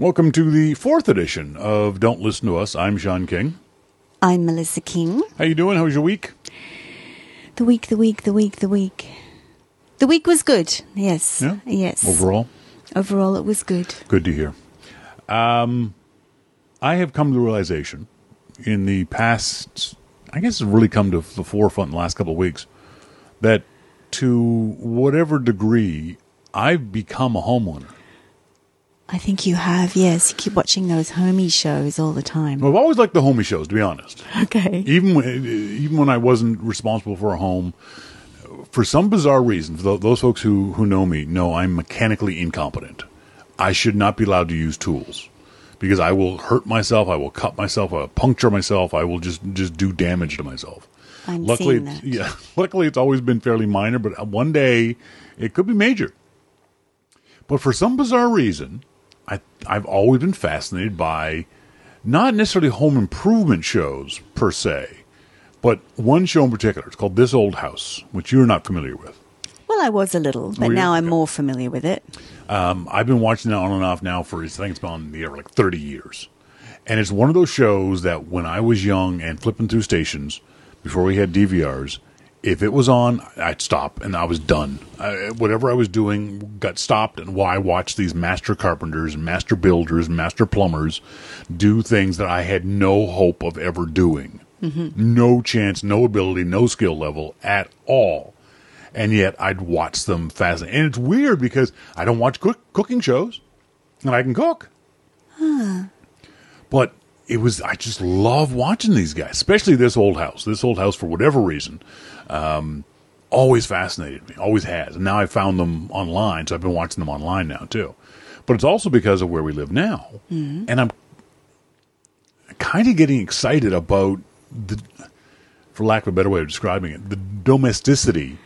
Welcome to the fourth edition of Don't Listen to Us. I'm Sean King. I'm Melissa King. How you doing? How was your week? The week, the week, the week, the week. The week was good. Yes. Yeah? Yes. Overall, Overall, it was good. good to hear. Um, I have come to the realization in the past, I guess it's really come to the forefront in the last couple of weeks, that to whatever degree I've become a homeowner. I think you have. Yes, you keep watching those homie shows all the time. I've always liked the homie shows, to be honest. Okay. even when, even when I wasn't responsible for a home, for some bizarre reason, those folks who who know me know I'm mechanically incompetent. I should not be allowed to use tools because I will hurt myself. I will cut myself. I will puncture myself. I will just just do damage to myself. I'm luckily, seeing that. yeah. Luckily, it's always been fairly minor, but one day it could be major. But for some bizarre reason, I I've always been fascinated by not necessarily home improvement shows per se, but one show in particular. It's called This Old House, which you're not familiar with. Well, I was a little, but Were you? now I'm Okay. more familiar with it. Um, I've been watching that on and off now for I think it's been on the air like 30 years, and it's one of those shows that when I was young and flipping through stations before we had DVRs, if it was on, I'd stop and I was done. I, whatever I was doing got stopped, and why watch these master carpenters master builders master plumbers do things that I had no hope of ever doing. Mm-hmm. No chance, no ability, no skill level at all and yet I'd watch them fascinated. And it's weird because I don't watch cook, cooking shows, and I can cook. Huh. But it was I just love watching these guys, especially this old house. This old house, for whatever reason, um, always fascinated me. Always has. And now I found them online, so I've been watching them online now too. But it's also because of where we live now, and I'm kind of getting excited about the, for lack of a better way of describing it, the domesticity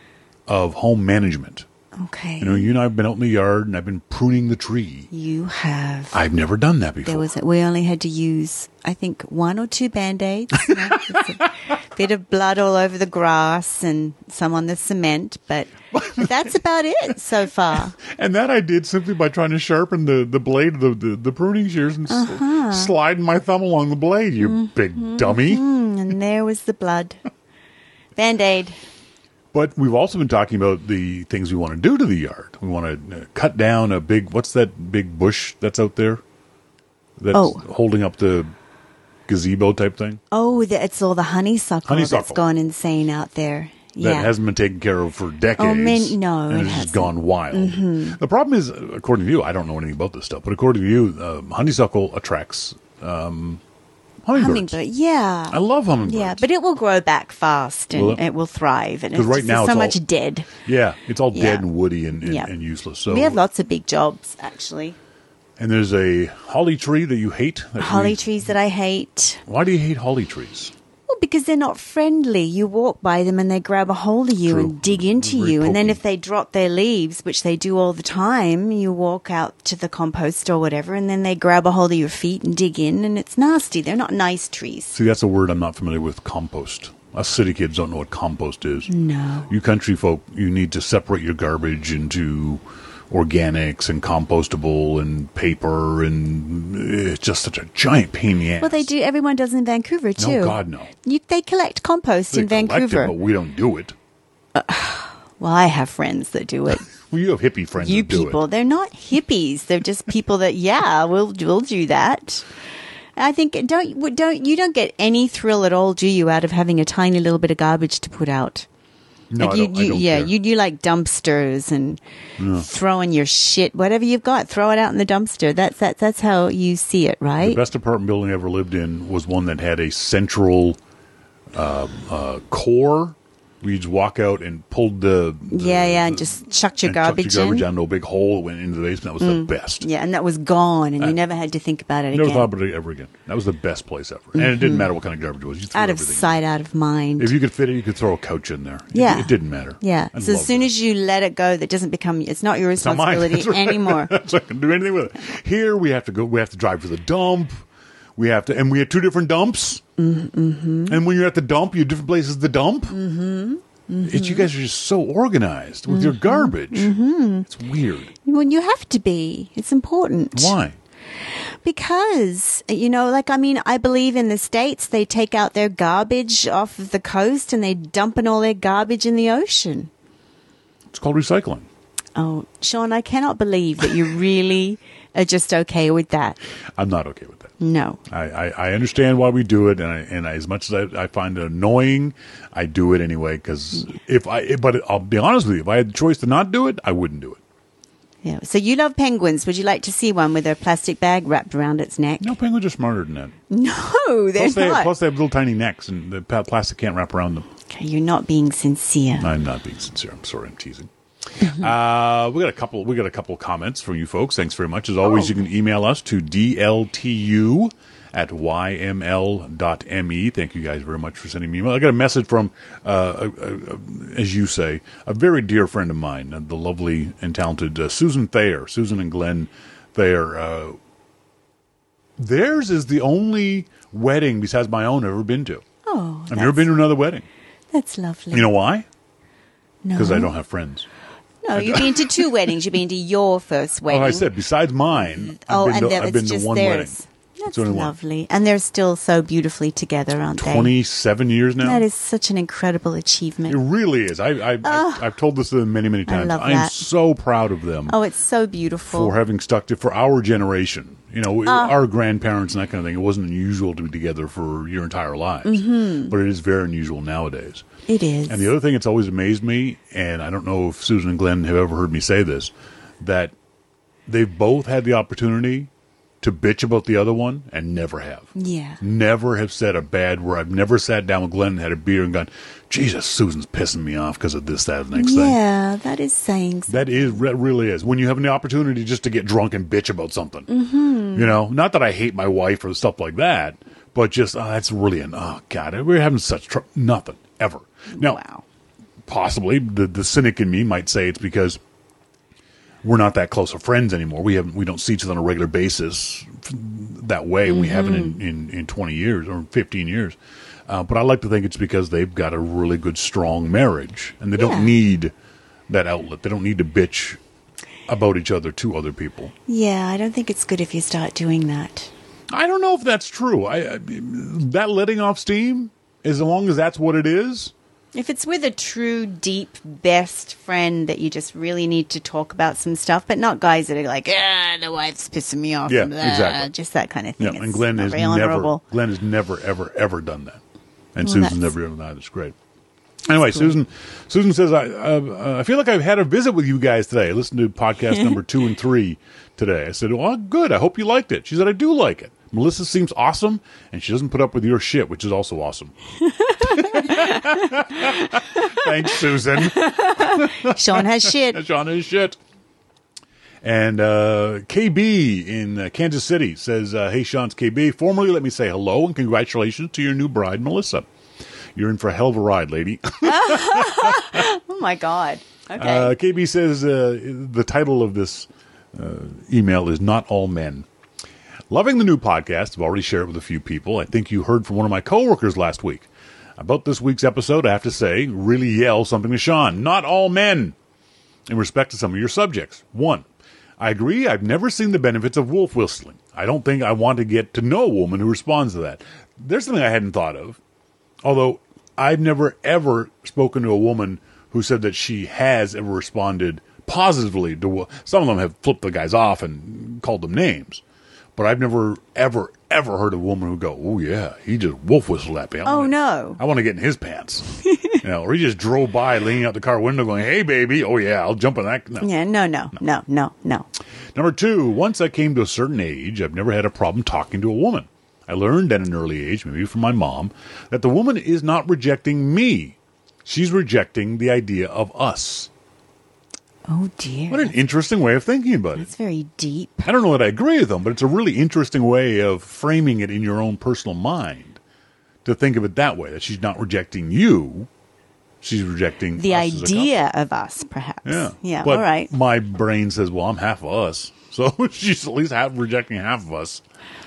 of home management. Okay. You know, you and I have been out in the yard and I've been pruning the tree. You have. I've never done that before. There was we only had to use I think one or two band aids, a bit of blood all over the grass and some on the cement, but, that's about it so far. and that I did simply by trying to sharpen the, the blade of the, the, the pruning shears and Uh-huh. sliding my thumb along the blade, you Mm-hmm. big dummy. Mm, and there was the blood. Band aid. But we've also been talking about the things we want to do to the yard. We want to uh, cut down a big, what's that big bush that's out there? That's Oh. holding up the gazebo type thing? Oh, the, it's all the honeysuckle, that's Honeysuckle. gone insane out there. that Yeah. hasn't been taken care of for decades. Oh, man, no, and it it's just hasn't. Mm-hmm. gone wild. The problem is, according to you, I don't know anything about this stuff, but according to you, um, honeysuckle attracts um, hummingbirds. Hummingbird, yeah. I love hummingbirds. Yeah, but it will grow back fast and Will it? it? will thrive. And 'Cause right just now so it's much all- dead. yeah, it's all dead and woody and, and, Yeah. and useless. So we have lots of big jobs, actually. and there's a holly tree that you hate. that Holly we- trees that I hate. Why do you hate holly trees? Because they're not friendly. You walk by them and they grab a hold of you True. and dig into Very you. And then if they drop their leaves, which they do all the time, you walk out to the compost or whatever, and then they grab a hold of your feet and dig in, and it's nasty. They're not nice trees. See, that's a word I'm not familiar with. Compost. Us city kids don't know what compost is. No. You country folk, you need to separate your garbage into organics and compostable and paper, and eh, it's just such a giant pain in the ass. Well, they do. Everyone does in Vancouver too. Oh god, no. You, they collect compost They in collect it, Vancouver. but we don't do it. Well, I have friends that do it. Well, you have hippie friends you that do people, it. they're not hippies. They're just people that, yeah, we'll we'll do that. I think don't don't you don't get any thrill at all, do you, out of having a tiny little bit of garbage to put out? No, like you, you yeah, care. you do like dumpsters and throwing your shit, whatever you've got, throw it out in the dumpster. That's that that's how you see it, right? The best apartment building I ever lived in was one that had a central uh, uh, core where you just walk out and pulled the, the yeah, yeah, and just chucked your and chucked garbage, your garbage in. Mm. down into a big hole went into the basement. That was the best. Yeah, and that was gone, and you never had to think about it Never again. thought about it ever again. That was the best place ever. And it didn't matter what kind of garbage it was. You threw out of everything in. sight, out of mind. If you could fit it, you could throw a couch in there. Yeah. It, didn't matter. Yeah. I so as soon it. as you let it go, that doesn't become it's not your not responsibility That's right. anymore. so I can do anything with it. Here we have to go. We have to drive to the dump. We have to, and we have two different dumps. Mm-hmm. And when you're at the dump, you have different places to dump. Mm-hmm. It's, you guys are just so organized with your Mm-hmm. garbage. It's weird. well, you have to be. It's important. Why? because, you know, like, I mean, I believe in the States, they take out their garbage off of the coast and they dumping all their garbage in the ocean. It's called recycling. Oh, Sean, I cannot believe that you really are just okay with that. I'm not okay with that. No. I, I, I understand why we do it, and I, and as much as I, I find it annoying, I do it anyway. Because if I, but I'll be honest with you, if I had the choice to not do it, I wouldn't do it. Yeah. So you love penguins. Would you like to see one with a plastic bag wrapped around its neck? No, penguins are smarter than that. No, they're Plus they, not. plus they have little tiny necks, and the plastic can't wrap around them. okay, you're not being sincere. I'm not being sincere. I'm sorry. I'm teasing. Mm-hmm. Uh, we got a couple. We got a couple comments from you folks. Thanks very much. As always, Oh. you can email us to dltu at yml.me. Thank you guys very much for sending me email. I got a message from, uh, a, a, a, as you say, a very dear friend of mine, uh, the lovely and talented uh, Susan Thayer, Susan and Glenn Thayer. Uh, theirs is the only wedding besides my own I've ever been to. Oh, I've never been to another wedding. That's lovely. You know why? no. Because I don't have friends. No, you've been to two weddings. You've been to your first wedding. Oh, I said besides mine. I've Oh, been and to, I've been to just one theirs. wedding. That's lovely. And they're still so beautifully together, aren't they? Twenty-seven years now. That is such an incredible achievement. it really is. I, I, I I've told this to them many, many times. love I'm that. so proud of them Oh, it's so beautiful. for having stuck to for our generation. You know, Ah. our grandparents and that kind of thing. It wasn't unusual to be together for your entire lives, Mm-hmm. but it is very unusual nowadays. it is. And the other thing that's always amazed me, and I don't know if Susan and Glenn have ever heard me say this, that they've both had the opportunity to bitch about the other one and never have. yeah. Never have said a bad word. I've never sat down with Glenn and had a beer and gone, Jesus, Susan's pissing me off because of this, that, and the next thing. Yeah, that is saying something. That is that really is when you have an opportunity just to get drunk and bitch about something. Mm-hmm. You know, not that I hate my wife or stuff like that, but just oh, that's really an oh god, we're having such tr- nothing ever. Now, Wow. possibly the the cynic in me might say it's because we're not that close of friends anymore. We haven't we don't see each other on a regular basis that way. We haven't in, in, in twenty years or fifteen years. Uh, but I like to think it's because they've got a really good, strong marriage, and they Yeah. don't need that outlet. They don't need to bitch about each other to other people. Yeah, I don't think it's good if you start doing that. I don't know if that's true. I, I that letting off steam, as long as that's what it is. If it's with a true, deep, best friend that you just really need to talk about some stuff, but not guys that are like, ah, the wife's pissing me off. Yeah, blah," exactly. Just that kind of thing. Yeah, and Glenn has never, honorable. Glenn has never, ever, ever done that, and Well, Susan's never done that. It's great. Anyway, Susan, Susan says, I, uh, I feel like I've had a visit with you guys today. I listened to podcast number two and three today. I said, well, good. I hope you liked it. She said, I do like it. Melissa seems awesome, and she doesn't put up with your shit, which is also awesome. Thanks, Susan. Sean has shit. Sean is shit. And uh, KB in uh, Kansas City says, uh, Hey, Sean's KB. Formally, let me say hello and congratulations to your new bride, Melissa. You're in for a hell of a ride, lady. Oh my God. Okay. Uh, KB says uh, the title of this uh, email is Not All Men. Loving the new podcast. I've already shared it with a few people. I think you heard from one of my coworkers last week. About this week's episode, I have to say, really yell something to Sean. Not all men. In respect to some of your subjects. One, I agree I've never seen the benefits of wolf whistling. I don't think I want to get to know a woman who responds to that. There's something I hadn't thought of. Although I've never ever spoken to a woman who said that she has ever responded positively to some of them have flipped the guys off and called them names. But I've never ever ever heard a woman who go, "Oh yeah, he just wolf whistled at me." I Oh, wanna- no. I want to get in his pants. you know, or he just drove by, leaning out the car window, going, "Hey, baby, oh yeah, I'll jump in that." No. yeah, no, no, no, no, no. Number two, once I came to a certain age, I've never had a problem talking to a woman. I learned at an early age, maybe from my mom, that the woman is not rejecting me. She's rejecting the idea of us. Oh dear. What an interesting way of thinking about it. That's very deep. I don't know that I agree with them, but it's a really interesting way of framing it in your own personal mind to think of it that way that she's not rejecting you, she's rejecting The us as a idea of us, perhaps. Yeah. Yeah. But all right. My brain says, well, I'm half of us. So she's at least half rejecting half of us.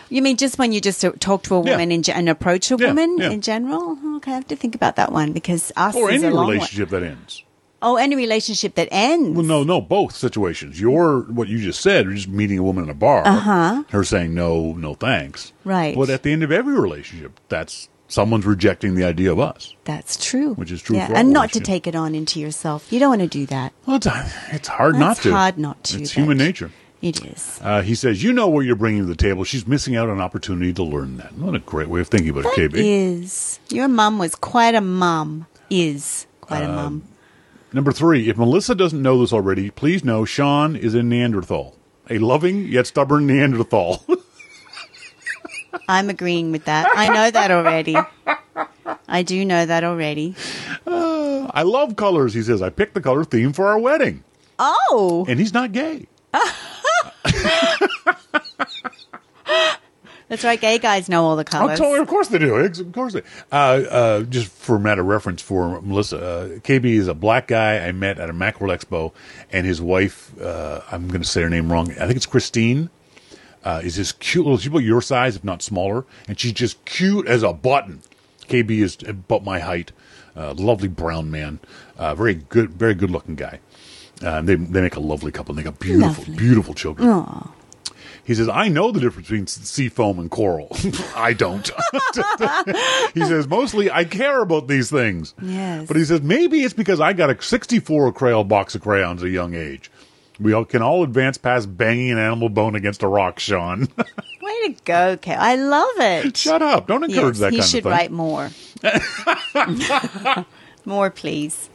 You mean just when you just talk to a Yeah. woman in ge- and approach a Yeah, woman yeah. in general? Okay, I have to think about that one because us Or is any a long way. relationship that ends. Oh, any relationship that ends. Well, no, no, both situations. Your what you just said, you're just meeting a woman in a bar, uh-huh. her saying no, no thanks. Right. But at the end of every relationship, that's someone's rejecting the idea of us. That's true. Which is true Yeah, for all and not to take it on into yourself. You don't want to do that. Well, it's, it's hard not to. hard not to, It's human nature. It is. Uh, he says, "You know what you're bringing to the table. She's missing out on an opportunity to learn that. What a great way of thinking about That it, KB. is. Your mum was quite a mum. Is quite Uh, a mum. Number three, if Melissa doesn't know this already, please know Sean is a Neanderthal, a loving yet stubborn Neanderthal. I'm agreeing with that. I know that already. I do know that already. Uh, I love colors. He says, I picked the color theme for our wedding, Oh, and he's not gay. that's right. Gay guys know all the Oh, colors. totally, of course they do. Of course they. Uh, uh, just for a matter of reference for Melissa, uh, KB is a black guy I met at a Macworld Expo, and his wife. Uh, I'm going to say her name wrong. I think it's Christine. Uh, is this cute little? She's about your size, if not smaller, and she's just cute as a button. KB is about my height. Uh, lovely brown man, uh, very good, very good looking guy. They they make a lovely couple. and They got beautiful, Lovely. beautiful children. Aw. He says, I know the difference between sea foam and coral. I don't. he says, mostly I care about these things. Yes. But he says, maybe it's because I got a 64 crayon box of crayons at a young age. We all, can all advance past banging an animal bone against a rock, Sean. Way to go, Kay. I love it. Shut up. Don't encourage yes, that he kind should of thing. write more. more, please.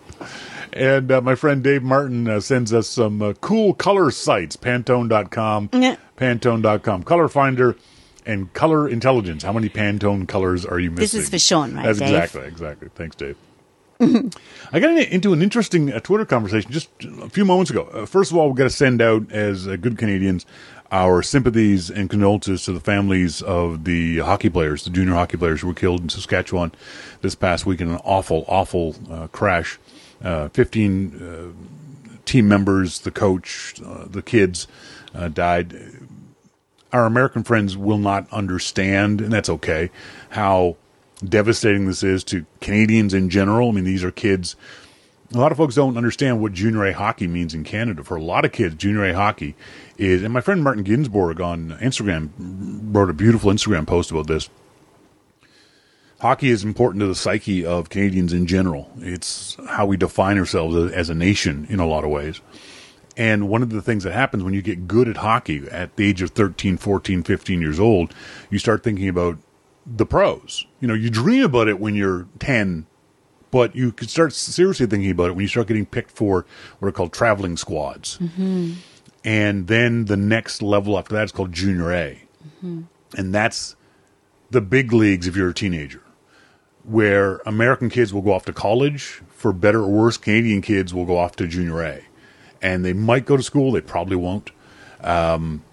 And uh, my friend Dave Martin uh, sends us some uh, cool color sites, Pantone.com, Yeah. Pantone.com, Color Finder, and Color Intelligence. How many Pantone colors are you missing? This is for Sean, right, That's Dave? exactly, exactly. Thanks, Dave. I got into an interesting uh, Twitter conversation just a few moments ago. Uh, first of all, we've got to send out, as uh, good Canadians, our sympathies and condolences to the families of the hockey players, the junior hockey players who were killed in Saskatchewan this past week in an awful, awful uh, crash. Uh, 15 uh, team members, the coach, uh, the kids uh, died our American friends will not understand, and that's okay, how devastating this is to Canadians in general. I mean, these are kids. A lot of folks don't understand what junior A hockey means in Canada. For a lot of kids, junior A hockey is, and my friend Martin Ginsburg on Instagram wrote a beautiful Instagram post about this. Hockey is important to the psyche of Canadians in general. It's how we define ourselves as- a nation in a lot of ways. And one of the things that happens when you get good at hockey at the age of 13, 14, 15 years old, you start thinking about the pros. You know, you dream about it when you're 10, but you could start seriously thinking about it when you start getting picked for what are called traveling squads. Mm-hmm. And then the next level after that is called junior A. Mm-hmm. And that's the big leagues if you're a teenager where American kids will go off to college. For better or worse, Canadian kids will go off to junior A. And they might go to school, they probably won't. Um,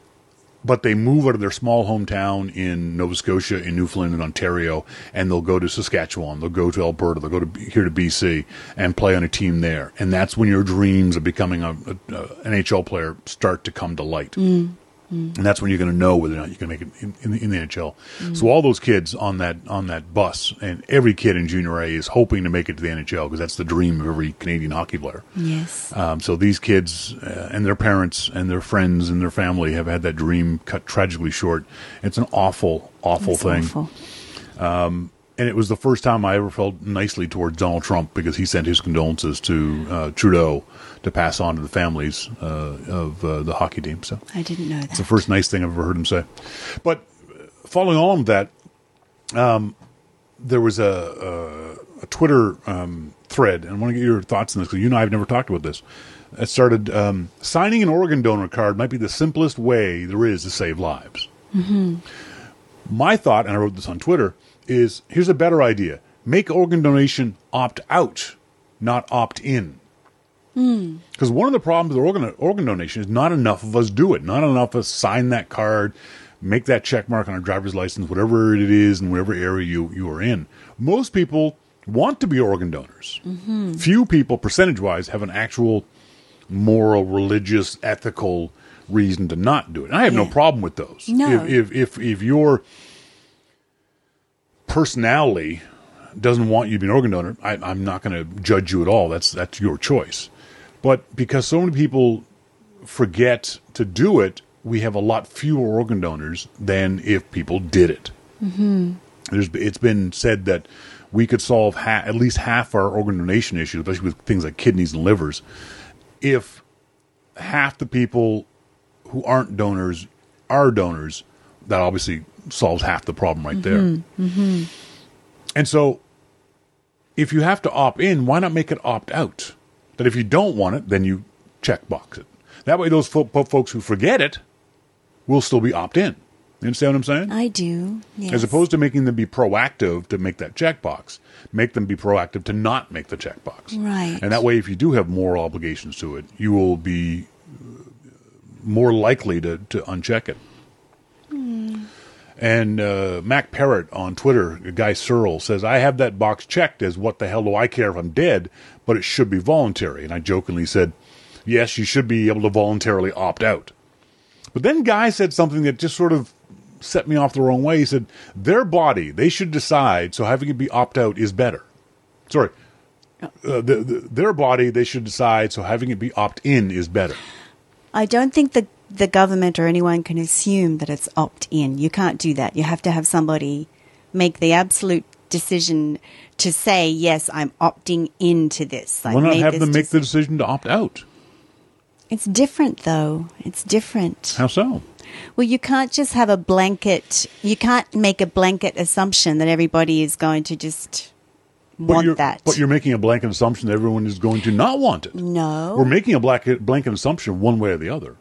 but they move out of their small hometown in Nova Scotia, in Newfoundland, and Ontario, and they'll go to Saskatchewan, they'll go to Alberta, they'll go to here to BC and play on a team there. And that's when your dreams of becoming a, a, a NHL player start to come to light and that's when you're going to know whether or not you can make it in, in, the, in the NHL. So all those kids on that on that bus, and every kid in Junior A is hoping to make it to the NHL because that's the dream of every Canadian hockey player. Yes. Um, so these kids uh, and their parents and their friends and their family have had that dream cut tragically short. It's an awful, awful It's thing. awful. And it was the first time I ever felt nicely towards Donald Trump because he sent his condolences to uh, Trudeau to pass on to the families uh, of uh, the hockey team. So I didn't know that. it's the first nice thing I've ever heard him say. But uh, following on that, um, there was a, a, a Twitter um, thread, and I want to get your thoughts on this because you and I have never talked about this. It started um, signing an organ donor card might be the simplest way there is to save lives. My thought, and I wrote this on Twitter, is here's a better idea: make organ donation opt out, not opt in. Hmm. Because one of the problems with organ organ donation is not enough of us do it. Not enough of us sign that card, make that check mark on our driver's license, whatever it is, in whatever area you you are in. Most people want to be organ donors. Mm-hmm. Few people, percentage wise, have an actual moral, religious, ethical reason to not do it. And I have no problem with those. No. If if if, if your personality doesn't want you to be an organ donor, I, I'm not going to judge you at all. That's that's your choice. But because so many people forget to do it, we have a lot fewer organ donors than if people did it. Mm-hmm. There's, it's been said that we could solve ha- at least half our organ donation issues, especially with things like kidneys and livers, if half the people who aren't donors are donors. That obviously solves half the problem right there. Mm-hmm. And so, if you have to opt in, why not make it opt out? That if you don't want it, then you check box it. That way, those fo- folks who forget it will still be opt in. You understand what I'm saying? I do. Yes. As opposed to making them be proactive to make that checkbox, make them be proactive to not make the checkbox. Right. And that way, if you do have moral obligations to it, you will be more likely to, to uncheck it. And uh, Mac Parrott on Twitter, Guy Serle, says, I have that box checked as what the hell do I care if I'm dead, but it should be voluntary. And I jokingly said, yes, you should be able to voluntarily opt out. But then Guy said something that just sort of set me off the wrong way. He said, their body, they should decide, so having it be opt out is better. Sorry. Uh, the, the, their body, they should decide, so having it be opt in is better. I don't think the the government or anyone can assume that it's opt in. You can't do that. You have to have somebody make the absolute decision to say, yes, I'm opting into this. I Why not have them make the decision." decision to opt out? It's different, though. It's different. How so? Well, you can't just have a blanket. You can't make a blanket assumption that everybody is going to just want that. But you're making a blanket assumption that everyone is going to not want it. no. We're making a blanket, blanket assumption one way or the other.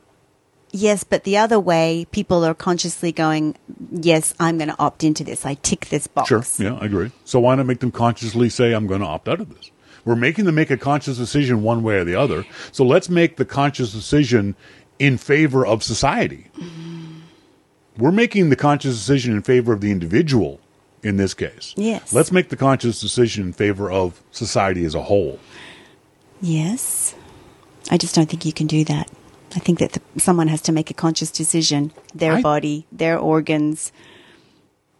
Yes, but the other way, people are consciously going, yes, I'm going to opt into this. I tick this box. Sure. Yeah, I agree. So why not make them consciously say, I'm going to opt out of this? We're making them make a conscious decision one way or the other. So let's make the conscious decision in favor of society. Mm-hmm. We're making the conscious decision in favor of the individual in this case. Yes. Let's make the conscious decision in favor of society as a whole. Yes. I just don't think you can do that. I think that the, someone has to make a conscious decision. Their I- body, their organs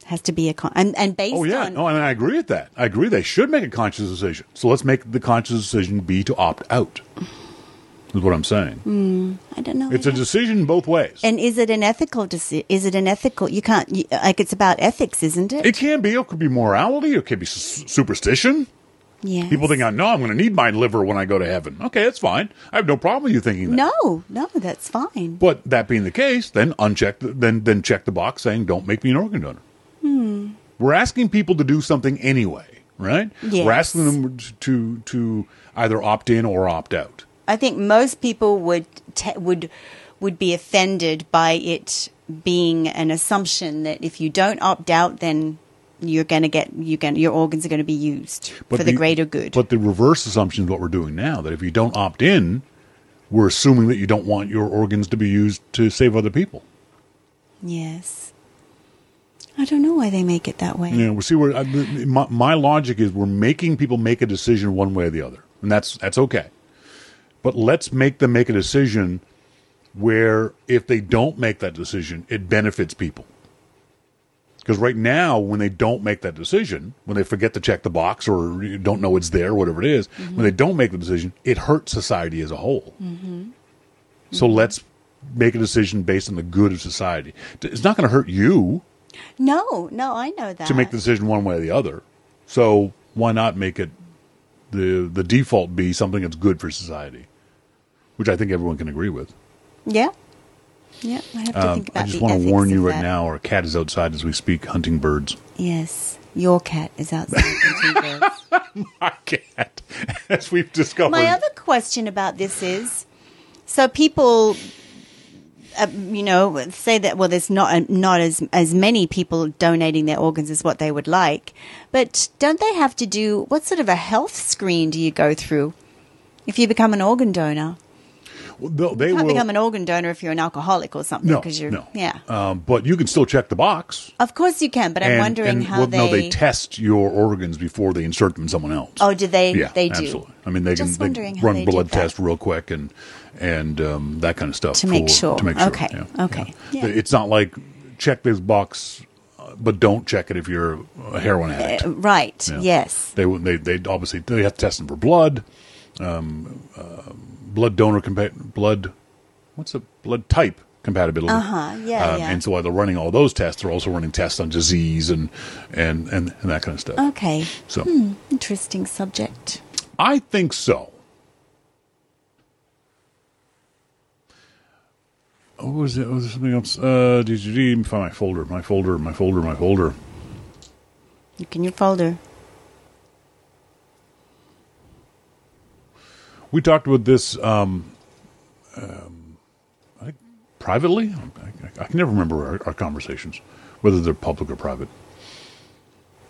has to be a con- and and based Oh yeah, on no, and I agree with that. I agree they should make a conscious decision. So let's make the conscious decision be to opt out. Is what I'm saying. Hmm, I don't know. It's a decision both ways. and is it an ethical deci- is it an ethical you can't you, like it's about ethics, isn't it? It can be. It could be morality. It could be s- superstition. Yeah. People think, "No, I'm going to need my liver when I go to heaven." Okay, that's fine. I have no problem with you thinking that. No, no, that's fine. But that being the case, then uncheck then then check the box saying, "Don't make me an organ donor." Hmm. We're asking people to do something anyway, right? Yes. We're asking them to to either opt in or opt out. I think most people would te- would would be offended by it being an assumption that if you don't opt out, then you're going to get you going your organs are going to be used for the, greater good. But the reverse assumption is what we're doing now. That if you don't opt in, we're assuming that you don't want your organs to be used to save other people. yes, I don't know why they make it that way. Yeah, we see where uh, my, my logic is we're making people make a decision one way or the other, and that's that's okay. But let's make them make a decision where if they don't make that decision, it benefits people. Because right now, when they don't make that decision, when they forget to check the box or don't know it's there, whatever it is, mm-hmm. when they don't make the decision, it hurts society as a whole. Mm-hmm. So let's make a decision based on the good of society. It's not going to hurt you No, no, I know that. to make the decision one way or the other. So why not make it the the default be something that's good for society, which I think everyone can agree with. yeah, yeah. I have to Um, think about I just want to warn you right that. now: our cat is outside as we speak, hunting birds. Yes, your cat is outside. hunting birds. My cat, as we've discovered. My other question about this is so people, uh, you know, say that, well, there's not, not as, as many people donating their organs as what they would like, but don't they have to do, what sort of a health screen do you go through if you become an organ donor? Well, they You can't will. become an organ donor if you're an alcoholic or something. no, you're, no. Yeah. Um, but you can still check the box. Of course you can, but I'm and, wondering and, how well, they. No, they test your organs before they insert them in someone else. oh, do they? yeah, they do. absolutely. I mean, they Just can they run they blood tests real quick and and um, that kind of stuff To make sure. To make sure. Okay, yeah, okay. yeah. Yeah. It's not like check this box but don't check it if you're a heroin addict. Uh, right. Yeah. Yes. They they they obviously they have to test them for blood, um, uh, blood donor compa- blood. What's the blood type compatibility? Uh-huh, yeah, Um, yeah. And so while they're running all those tests, they're also running tests on disease and and and, and that kind of stuff. Okay. So Interesting subject. I think so. Oh, was it? Was there something else? Uh, did you find my folder? My folder. My folder. My folder. Look in your folder. We talked about this um, um, I think privately. I, I, I can never remember our, our conversations, whether they're public or private.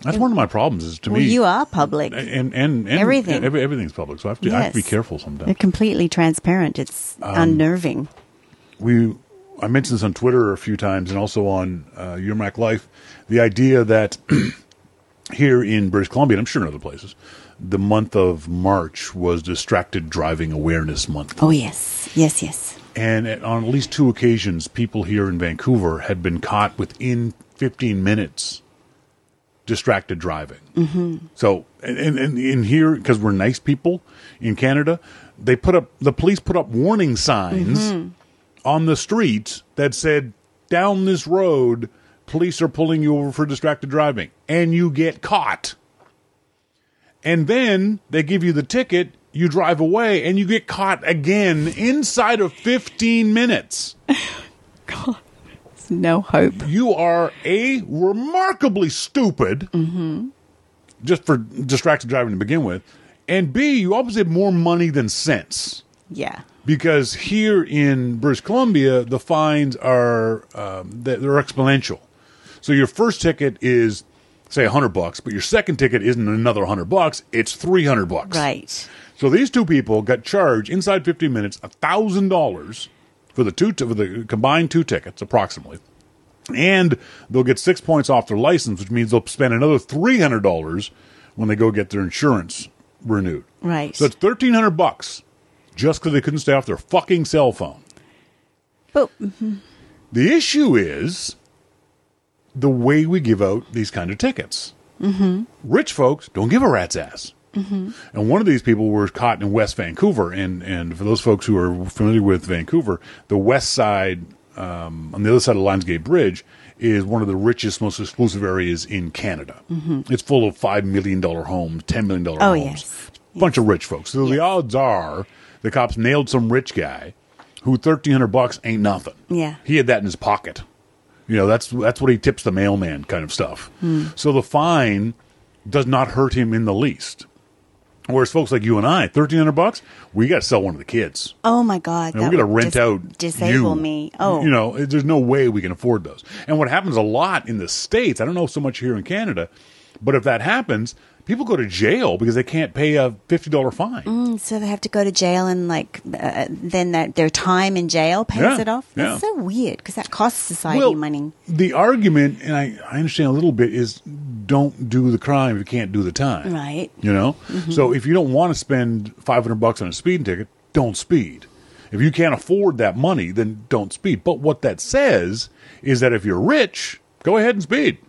That's one of my problems. Is to Well, me, you are public. and and, and Everything. every, everything's public, so I have to, I have to be Yes. careful They're sometimes. completely transparent. It's Um, unnerving. we I mentioned this on Twitter a few times and also on uh, Your Mac Life. The idea that here in British Columbia, and I'm sure in other places, the month of March was Distracted Driving Awareness Month. Oh yes, yes, yes. And at, on at least two occasions, people here in Vancouver had been caught within 15 minutes distracted driving. Mm-hmm. So, and, and, and in here, because we're nice people in Canada, they put up, the police put up warning signs on the streets that said, down this road, police are pulling you over for distracted driving. And you get caught. And then they give you the ticket, you drive away, and you get caught again inside of 15 minutes. God, there's no hope. You are A, remarkably stupid, just for distracted driving to begin with, and B, you obviously have more money than sense. Yeah. Because here in British Columbia, the fines are um, they're exponential. So your first ticket is say hundred bucks, but your second ticket isn't another hundred bucks; it's three hundred bucks. Right. So these two people got charged inside 15 minutes thousand dollars for the two for the combined two tickets, approximately, and they'll get six points off their license, which means they'll spend another three hundred dollars when they go get their insurance renewed. Right. So it's thirteen hundred bucks just because they couldn't stay off their fucking cell phone. But The issue is the way we give out these kind of tickets. Mm-hmm. Rich folks don't give a rat's ass. Mm-hmm. And one of these people were caught in West Vancouver. And, and for those folks who are familiar with Vancouver, the west side, um, on the other side of Lionsgate Bridge, is one of the richest, most exclusive areas in Canada. It's full of $5 million homes, $10 million Mm-hmm. Oh, homes. yes. Bunch of rich folks. So the odds are the cops nailed some rich guy who 1300 bucks ain't nothing. Yeah. He had that in his pocket. You know, that's that's what he tips the mailman kind of stuff. Hmm. So the fine does not hurt him in the least. Whereas folks like you and I, thirteen hundred bucks, we got to sell one of the kids. oh my god, we got to rent dis- out disable you. me. Oh, you know, there's no way we can afford those. And what happens a lot in the states, I don't know so much here in Canada, but if that happens, people go to jail because they can't pay a fifty dollar fine. Mm, so they have to go to jail and like uh, then that their time in jail pays Yeah, it off. yeah. That's so weird because that costs society well, money. The argument, and I, I understand a little bit, is don't do the crime if you can't do the time. Right. You know? So if you don't want to spend 500 bucks on a speeding ticket, don't speed. If you can't afford that money, then don't speed. But what that says is that if you're rich, go ahead and speed.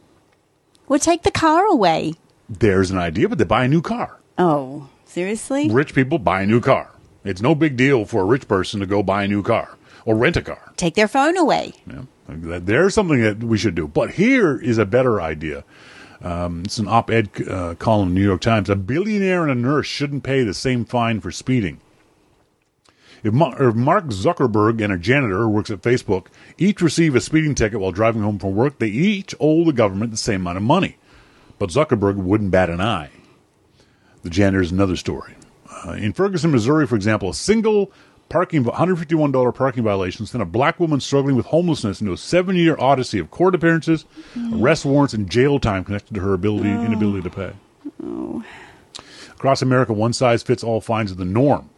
Well, take the car away. There's an idea, but they buy a new car. Oh, seriously? Rich people buy a new car. It's no big deal for a rich person to go buy a new car or rent a car. Take their phone away. Yeah, there's something that we should do. But here is a better idea. Um, it's an op-ed uh, column in the New York Times. A billionaire and a nurse shouldn't pay the same fine for speeding. If, Ma- if Mark Zuckerberg and a janitor who works at Facebook each receive a speeding ticket while driving home from work, they each owe the government the same amount of money. But Zuckerberg wouldn't bat an eye. The janitor is another story. Uh, in Ferguson, Missouri, for example, a single parking $151 parking violation sent a black woman struggling with homelessness into a seven-year odyssey of court appearances, arrest warrants, and jail time connected to her ability inability to pay. Across America, one size fits all fines are the norm.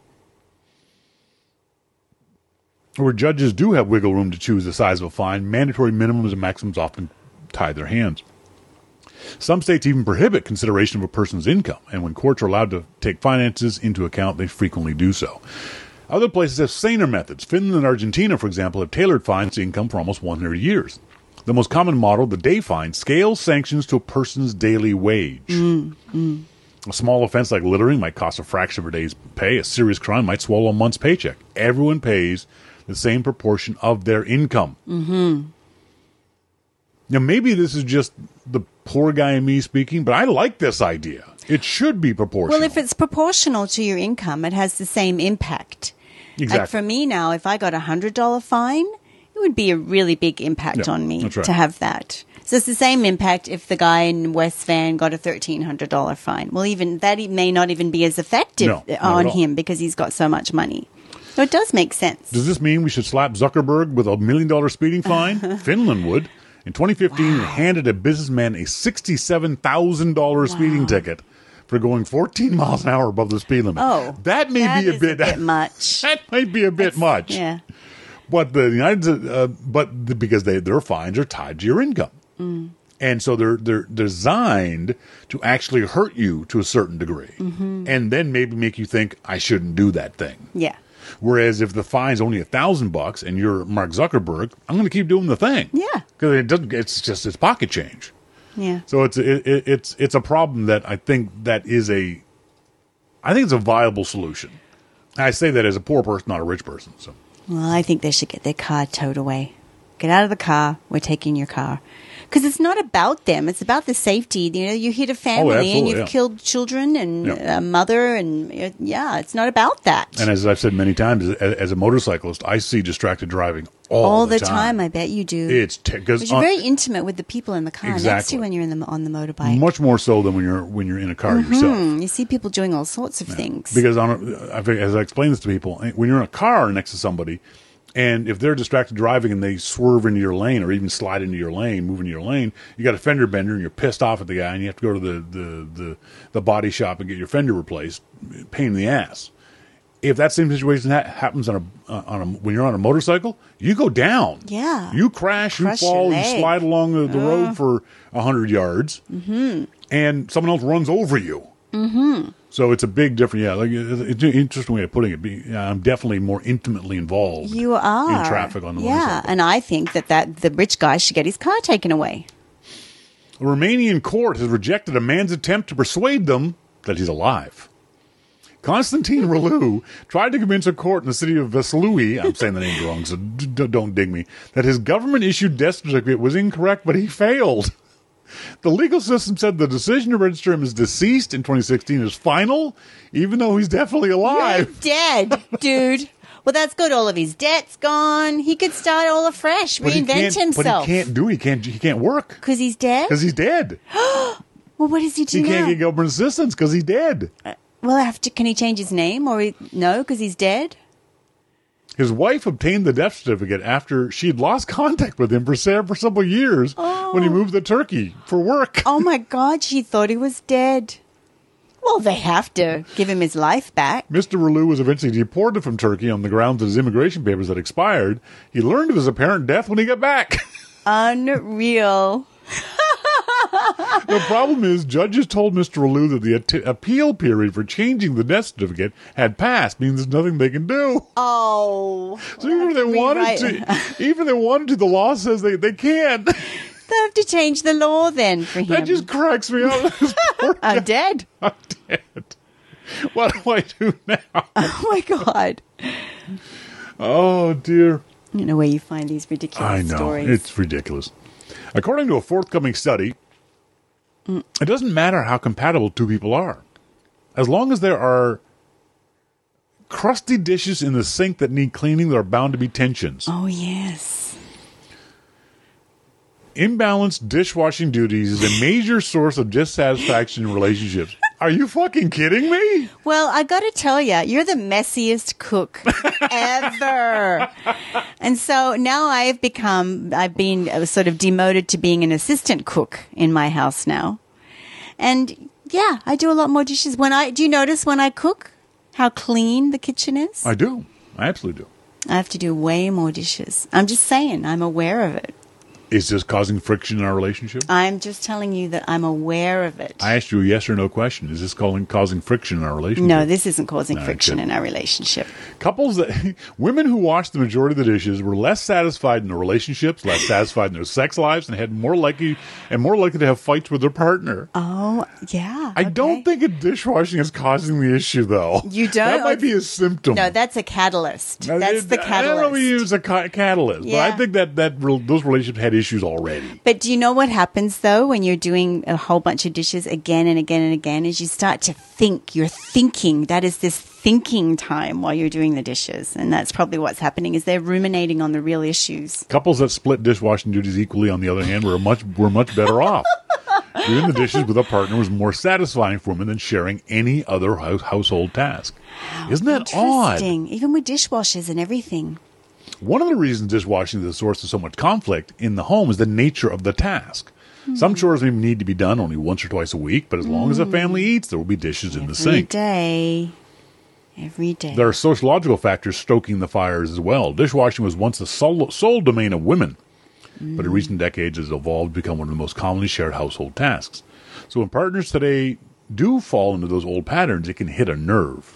Where judges do have wiggle room to choose the size of a fine, mandatory minimums and maximums often tie their hands. Some states even prohibit consideration of a person's income, and when courts are allowed to take finances into account, they frequently do so. Other places have saner methods. Finland and Argentina, for example, have tailored fines to income for almost 100 years. The most common model, the day fine, scales sanctions to a person's daily wage. A small offense like littering might cost a fraction of a day's pay. A serious crime might swallow a month's paycheck. Everyone pays the same proportion of their income. Mm-hmm. Now, maybe this is just the poor guy in me speaking, but I like this idea. It should be proportional. Well, if it's proportional to your income, it has the same impact. Like Exactly. for me now, if I got a hundred dollar fine, it would be a really big impact Yeah, on me right. to have that. So it's the same impact if the guy in West Van got a thirteen hundred dollar fine. Well, even that may not even be as effective No, on him because he's got so much money. So it does make sense. Does this mean we should slap Zuckerberg with a million dollar speeding fine? Finland would. In 2015, it handed a businessman a $67,000 speeding ticket for going 14 miles an hour above the speed limit. Oh, that may that be a is bit, much. That might be a bit much. Yeah. But the United, uh, but the, because they, their fines are tied to your income, Mm. and so they're they're designed to actually hurt you to a certain degree, Mm-hmm. and then maybe make you think I shouldn't do that thing. Yeah. Whereas if the fine's only a thousand bucks and you're Mark Zuckerberg, I'm going to keep doing the thing. Yeah. because it doesn't. It's just it's pocket change. Yeah. So it's it, it, it's it's a problem that I think that is a, I think it's a viable solution. I say that as a poor person, not a rich person. So Well, I think they should get their car towed away. Get out of the car. We're taking your car. Because it's not about them. It's about the safety. You know, you hit a family and Oh, absolutely, you've yeah. killed children and Yeah. a mother, and uh, yeah, it's not about that. and as I've said many times, as, as a motorcyclist, I see distracted driving all, All the time. I bet you do. It's because Because you're very intimate with the people in the car next to you when you're in the on the motorbike. much more so than when you're when you're in a car yourself. Hmm, you see people doing all sorts of things. Because on a, as I explain this to people, when you're in a car next to somebody, and if they're distracted driving and they swerve into your lane or even slide into your lane, move into your lane, you got a fender bender and you're pissed off at the guy and you have to go to the the the, the body shop and get your fender replaced. Pain in the ass. If that same situation ha- happens on a on a when you're on a motorcycle, you go down. Yeah. you crash, you your fall, you slide along the, the road for a hundred yards, mm-hmm. and someone else runs over you. So it's a big difference. Yeah, like it's an interesting way of putting it. Be- I'm definitely more intimately involved. you are in traffic on the yeah, and I think that that the rich guy should get his car taken away. A Romanian court has rejected a man's attempt to persuade them that he's alive. Constantine Reliu tried to convince a court in the city of Vaslui, I'm saying the name wrong, so d- d- don't dig me, that his government issued death certificate was incorrect, but he failed. The legal system said the decision to register him as deceased in 2016 is final, even though he's definitely alive. You're dead, dude. Well, that's good. All of his debt's gone. He could start all afresh, But he reinvent can't- himself. But he can't do. He can't. He can't work because he's dead. because he's dead. Well, what does he do He now? can't get government assistance because he's dead. Uh, well, after can he change his name or he, no? Because he's dead. His wife obtained the death certificate after she had lost contact with him for for several years when he oh. moved to Turkey for work. Oh my God, she thought he was dead. Well, they have to give him his life back. Mr. Reliu was eventually deported from Turkey on the grounds that his immigration papers had expired. He learned of his apparent death when he got back. Unreal. the problem is, judges told Mr. Reliu that the at- appeal period for changing the death certificate had passed, means there's nothing they can do. Oh, So even if they wanted to, even if they wanted to, the law says they, they can't. they have to change the law then for him. That just cracks me up. I'm dead. I'm dead. What do I do now? Oh my God. Oh dear. You know where you find these ridiculous I know. stories. It's ridiculous. According to a forthcoming study, it doesn't matter how compatible two people are. As long as there are crusty dishes in the sink that need cleaning, there are bound to be tensions. oh yes. Imbalanced dishwashing duties is a major source of dissatisfaction in relationships. Are you fucking kidding me? Well, I got to tell you, you're the messiest cook ever. and so now I've become, I've been uh, sort of demoted to being an assistant cook in my house now. And yeah, I do a lot more dishes. When I, do you notice when I cook how clean the kitchen is? I do. I absolutely do. I have to do way more dishes. I'm just saying, I'm aware of it. Is this causing friction in our relationship? I'm just telling you that I'm aware of it. I asked you a yes or no question. Is this calling, causing friction in our relationship? no, this isn't causing No, friction in our relationship. Couples that women who watched the majority of the dishes were less satisfied in their relationships, less satisfied in their sex lives, and had more likely and more likely to have fights with their partner. Oh, yeah. I don't think a dishwashing is causing the issue, though. You don't? That might be a symptom. No, that's a catalyst. That's it- the I don't know if catalyst. use a ca- catalyst, but I think that that rel- those relationships had issues already. But do you know what happens though when you're doing a whole bunch of dishes again and again and again? Is you start to think. You're thinking. That is this thinking time while you're doing the dishes, and that's probably what's happening. Is they're ruminating on the real issues. Couples that split dishwashing duties equally, on the other hand, were much were much better off. Doing the dishes with a partner was more satisfying for women than sharing any other house, household task. Isn't that odd? Interesting. Even with dishwashers and everything. One of the reasons dishwashing is the source of so much conflict in the home is the nature of the task. Hmm. Some chores may need to be done only once or twice a week, but as long as the family eats, there will be dishes in the sink. day. Every day. There are sociological factors stoking the fires as well. Dishwashing was once the sole, sole domain of women, but in recent decades has evolved to become one of the most commonly shared household tasks. So when partners today do fall into those old patterns, it can hit a nerve.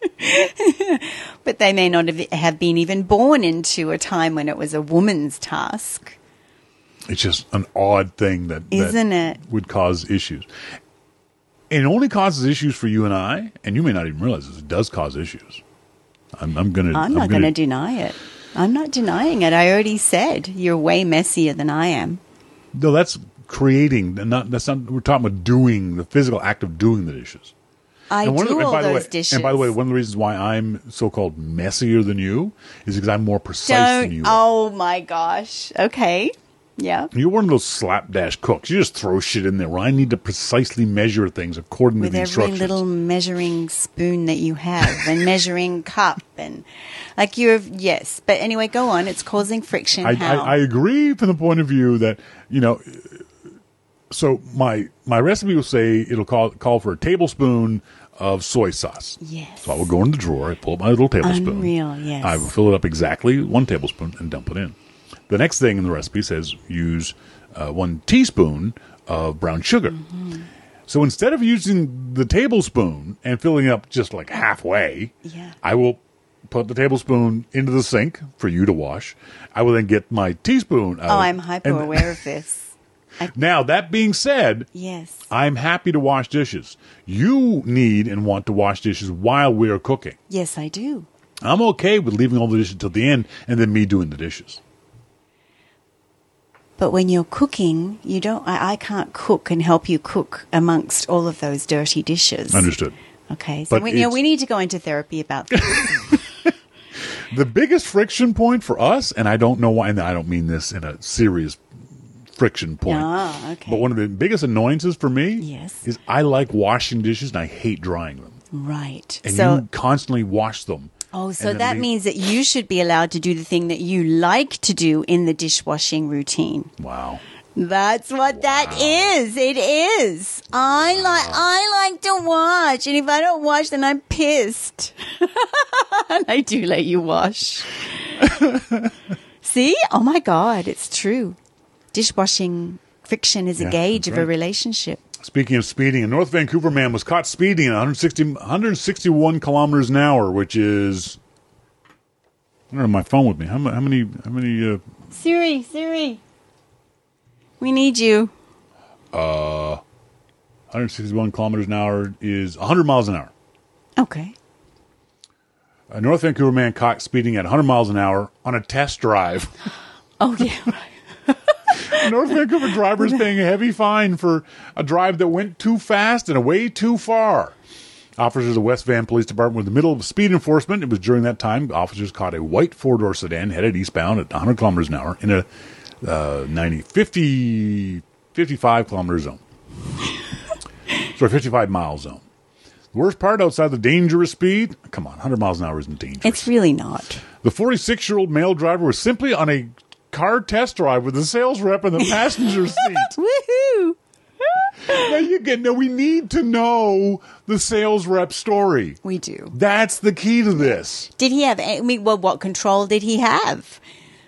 But they may not have, been even born into a time when it was a woman's task. It's just an odd thing that, that Isn't it? would cause issues. And it only causes issues for you and I, and you may not even realize this. It does cause issues. I'm, I'm gonna. I'm not going to deny it. I'm not denying it. I already said you're way messier than I am. No, that's creating. Not that's not. We're talking about doing the physical act of doing the dishes. I And do the- all by the those way, dishes. And by the way, one of the reasons why I'm so-called messier than you is because I'm more precise than don't. you. are. Oh my gosh. Okay. Yeah. You're one of those slapdash cooks. You just throw shit in there. Where I need to precisely measure things according With to the every instructions. little measuring spoon that you have and measuring cup and like you're yes. But anyway, go on. It's causing friction. I, How? I, I agree from the point of view that you know. So my my recipe will say it'll call call for a tablespoon of soy sauce. Yes. So I will go in the drawer. I pull up my little tablespoon. Unreal, yes. I will fill it up exactly one tablespoon and dump it in. The next thing in the recipe says use uh, one teaspoon of brown sugar. Mm-hmm. So instead of using the tablespoon and filling up just like halfway, Yeah. I will put the tablespoon into the sink for you to wash. I will then get my teaspoon out. oh, I'm hyper aware of this. I, Now, that being said, yes. I'm happy to wash dishes. You need and want to wash dishes while we are cooking. Yes, I do. I'm okay with leaving all the dishes till the end and then me doing the dishes. But when you're cooking, you don't. I, I can't cook and help you cook amongst all of those dirty dishes. Understood. Okay, so But we, you know, we need to go into therapy about this. The biggest friction point for us, and I don't know why, and I don't mean this in a serious friction point. Ah, okay. But one of the biggest annoyances for me Yes. is I like washing dishes and I hate drying them. right. And so, you constantly wash them. oh, so that leave- means that you should be allowed to do the thing that you like to do in the dishwashing routine. Wow. That's what that is. It is. I like I like to wash, and if I don't wash, then I'm pissed. and I do let you wash. See? Oh my god, it's true. Dishwashing friction is Yeah, a gauge that's of a relationship. Speaking of speeding, a North Vancouver man was caught speeding at 160, 161 kilometers an hour, which is. I don't have my phone with me. How, how many? How many? Uh, Siri, Siri. We need you. Uh, 161 kilometers an hour is 100 miles an hour. Okay. A North Vancouver man caught speeding at 100 miles an hour on a test drive. Oh yeah. right. North Vancouver driver is paying a heavy fine for a drive that went too fast and away too far. Officers of the West Van Police Department were in the middle of speed enforcement. It was during that time officers caught a white four door sedan headed eastbound at 100 kilometers an hour in a uh, 90, 50, 55 kilometer zone. Sorry, 55 mile zone. The worst part outside the dangerous speed, come on, 100 miles an hour isn't dangerous. It's really not. The 46 year old male driver was simply on a car test drive with the sales rep in the passenger seat. Woohoo! now you get no. We need to know the sales rep story. We do. That's the key to this. Did he have? I mean, well, what control did he have?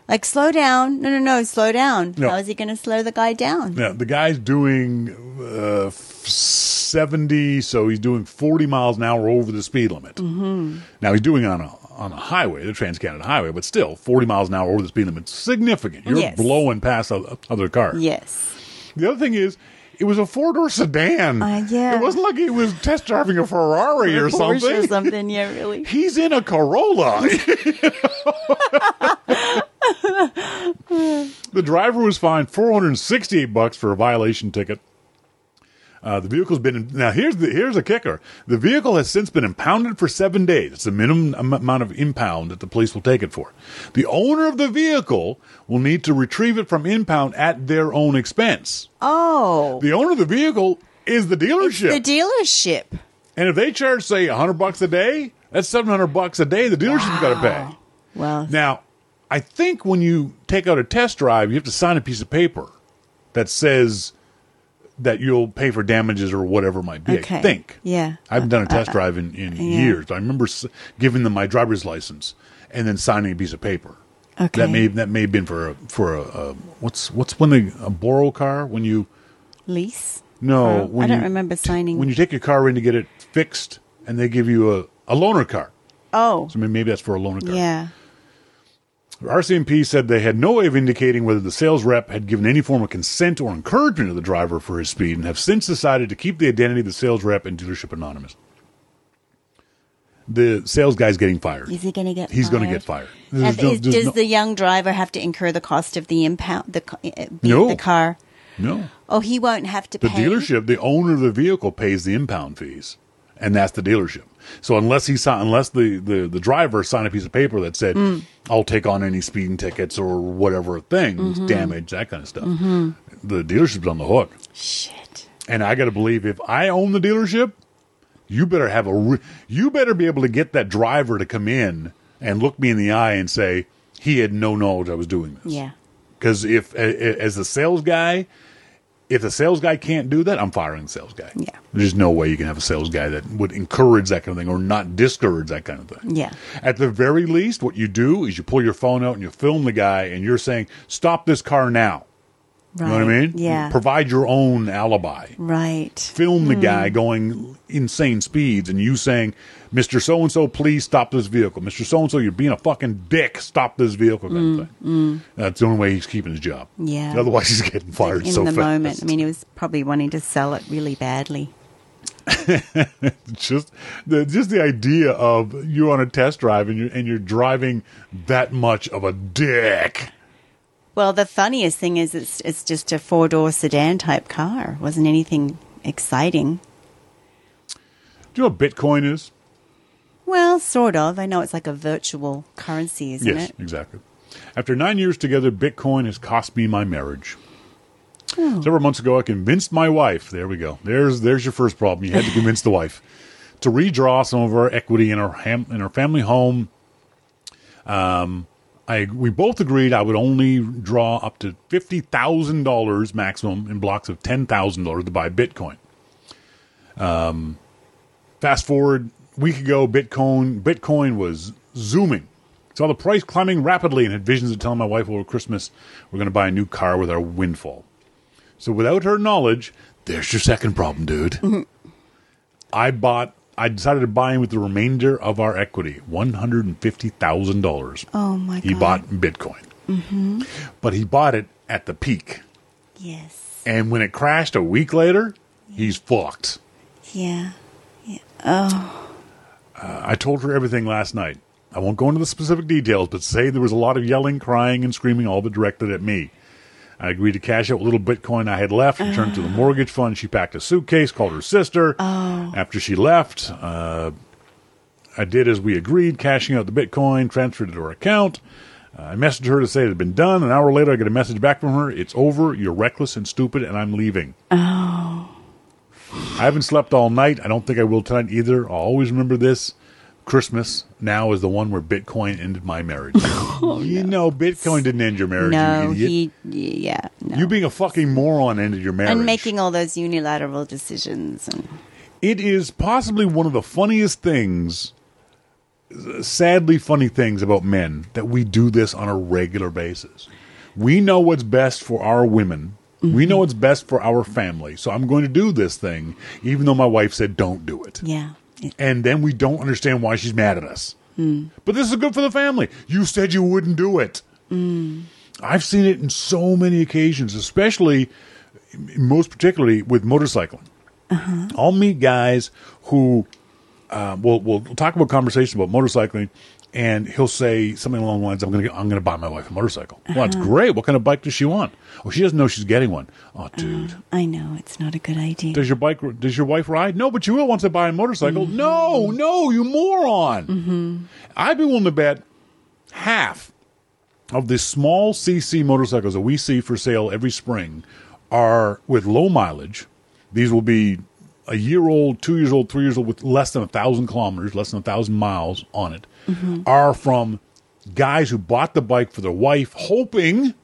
Like, slow down. No, no, no, slow down. No. How is he going to slow the guy down? Yeah, the guy's doing uh, 70, so he's doing 40 miles an hour over the speed limit. Mm-hmm. Now he's doing it on a on a highway, the Trans Canada Highway, but still 40 miles an hour over the speed limit. Significant. You're Yes. blowing past other cars. Yes. The other thing is, it was a four door sedan. Uh, yeah. It wasn't like he was test driving a Ferrari or, Porsche something. or something. Yeah, really. He's in a Corolla. the driver was fined 468 bucks for a violation ticket. Uh, the vehicle's been now. Here's the here's a kicker. The vehicle has since been impounded for seven days. It's the minimum amount of impound that the police will take it for. The owner of the vehicle will need to retrieve it from impound at their own expense. Oh, The owner of the vehicle is the dealership. the dealership. And if they charge, say, a hundred bucks a day, that's seven hundred bucks a day. The dealership's got to pay. Well, Now, I think when you take out a test drive, you have to sign a piece of paper that says that you'll pay for damages or whatever it might be. Okay. I think. Yeah. I haven't done a test Uh, uh, drive in, in yeah. years. I remember s- giving them my driver's license and then signing a piece of paper. Okay. That may that may have been for a for a, a what's what's when they a borrow car when you lease. no Or- I don't you- remember signing. when you take your car in to get it fixed and they give you a, a loaner car. oh, So maybe that's for a loaner car. yeah. RCMP said they had no way of indicating whether the sales rep had given any form of consent or encouragement to the driver for his speed and have since decided to keep the identity of the sales rep and dealership anonymous. The sales guy's getting fired. Is he going to get? He's going gonna get fired. And There's no- is- there's does no- the young driver have to incur the cost of the impound the, uh, the, No. the car? No. Oh, he won't have to pay The pay. dealership, the owner of the vehicle pays the impound fees, and that's the dealership. So unless he sign, unless the, the, the driver signed a piece of paper that said, Mm. "I'll take on any speeding tickets or whatever things, Mm-hmm. damage, that kind of stuff," the dealership's on the hook. Shit. And I got to believe if I own the dealership, you better have a re- you better be able to get that driver to come in and look me in the eye and say he had no knowledge I was doing this. Yeah. Because if as the sales guy, if the sales guy can't do that, I'm firing the sales guy. Yeah. There's no way you can have a sales guy that would encourage that kind of thing or not discourage that kind of thing. Yeah. At the very least, what you do is you pull your phone out and you film the guy and you're saying, "Stop this car now." Right. You know what I mean? Yeah. Provide your own alibi right. film the hmm. guy going insane speeds and you saying, Mr. So and so, please stop this vehicle. Mr. So and so, you're being a fucking dick. Stop this vehicle kind of mm, thing. Mm. That's the only way he's keeping his job. Yeah. Otherwise, he's getting fired. In so the fast. moment, I mean, he was probably wanting to sell it really badly. just the just the idea of you on a test drive and you're and you're driving that much of a dick. Well, the funniest thing is it's it's just a four door sedan type car. It wasn't anything exciting. Do you know what Bitcoin is? Well, sort of. I know it's like a virtual currency, isn't yes, it? exactly. After nine years together, Bitcoin has cost me my marriage. Oh. Several months ago, I convinced my wife. There we go. There's there's your first problem. You had to convince the wife to redraw some of our equity in our ham, in our family home. Um, I we both agreed I would only draw up to fifty thousand dollars maximum in blocks of ten thousand dollars to buy Bitcoin. Um, fast forward week ago, Bitcoin Bitcoin was zooming. Saw the price climbing rapidly and had visions of telling my wife over Christmas we're going to buy a new car with our windfall. So without her knowledge, there's your second problem, dude. I bought. I decided to buy him with the remainder of our equity, one hundred and fifty thousand dollars. Oh my He god! bought Bitcoin, mm-hmm. but he bought it at the peak, Yes. and when it crashed a week later, he's fucked. Yeah. Oh. I told her everything last night. I won't go into the specific details, but say there was a lot of yelling, crying, and screaming, all but directed at me. I agreed to cash out what little Bitcoin I had left, returned to the mortgage fund. She packed a suitcase, called her sister. Oh. After she left, uh, I did as we agreed, cashing out the Bitcoin, transferred it to her account. Uh, I messaged her to say it had been done. An hour later, I get a message back from her. It's over. You're reckless and stupid, and I'm leaving. Oh. I haven't slept all night. I don't think I will tonight either. I'll always remember this. Christmas now is the one where Bitcoin ended my marriage. Oh, you know, Bitcoin didn't end your marriage, No, you he. Yeah. No. You being a fucking moron ended your marriage. and making all those unilateral decisions and it is possibly one of the funniest things sadly funny things about men that we do this on a regular basis. We know what's best for our women. We mm-hmm. know what's best for our family. So I'm going to do this thing, even though my wife said don't do it. Yeah. And then we don't understand why she's mad at us. But this is good for the family. You said you wouldn't do it. I've seen it in so many occasions, especially, most particularly with motorcycling. I'll meet guys who uh, we'll we'll talk about conversations about motorcycling, and he'll say something along the lines, "I'm gonna I'm gonna buy my wife a motorcycle." Well, that's uh-huh. great. What kind of bike does she want? Oh, she doesn't know she's getting one. Oh, uh, dude, I know it's not a good idea. does your bike does your wife ride? No, but you will once to buy a motorcycle. Mm-hmm. No, no, you moron. Mm-hmm. I'd be willing to bet half of the small CC motorcycles that we see for sale every spring are with low mileage. These will be a year old, two years old, three years old with less than a thousand kilometers, less than a thousand miles on it, are from guys who bought the bike for their wife, hoping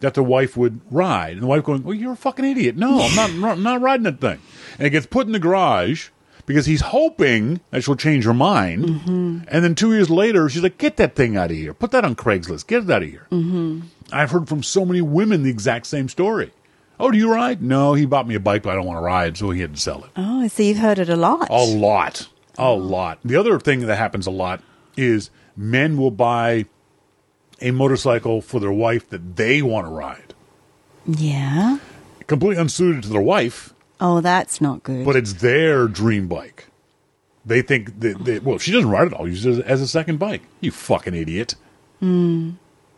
that the wife would ride. And the wife going, Well, you're a fucking idiot. No, I'm not, I'm not riding that thing. And it gets put in the garage because he's hoping that she'll change her mind. Mm-hmm. And then two years later, she's like, Get that thing out of here. Put that on Craigslist. Get it out of here. Mm-hmm. I've heard from so many women the exact same story. Oh, do you ride? No, he bought me a bike, but I don't want to ride, so he had to sell it. Oh, so you've heard it a lot. A lot. A lot. The other thing that happens a lot is men will buy a motorcycle for their wife that they want to ride. Yeah. Completely unsuited to their wife, Oh, that's not good. but it's their dream bike. They think that, they, well, if she doesn't ride it, I'll use it as, a second bike. You fucking idiot. Hmm.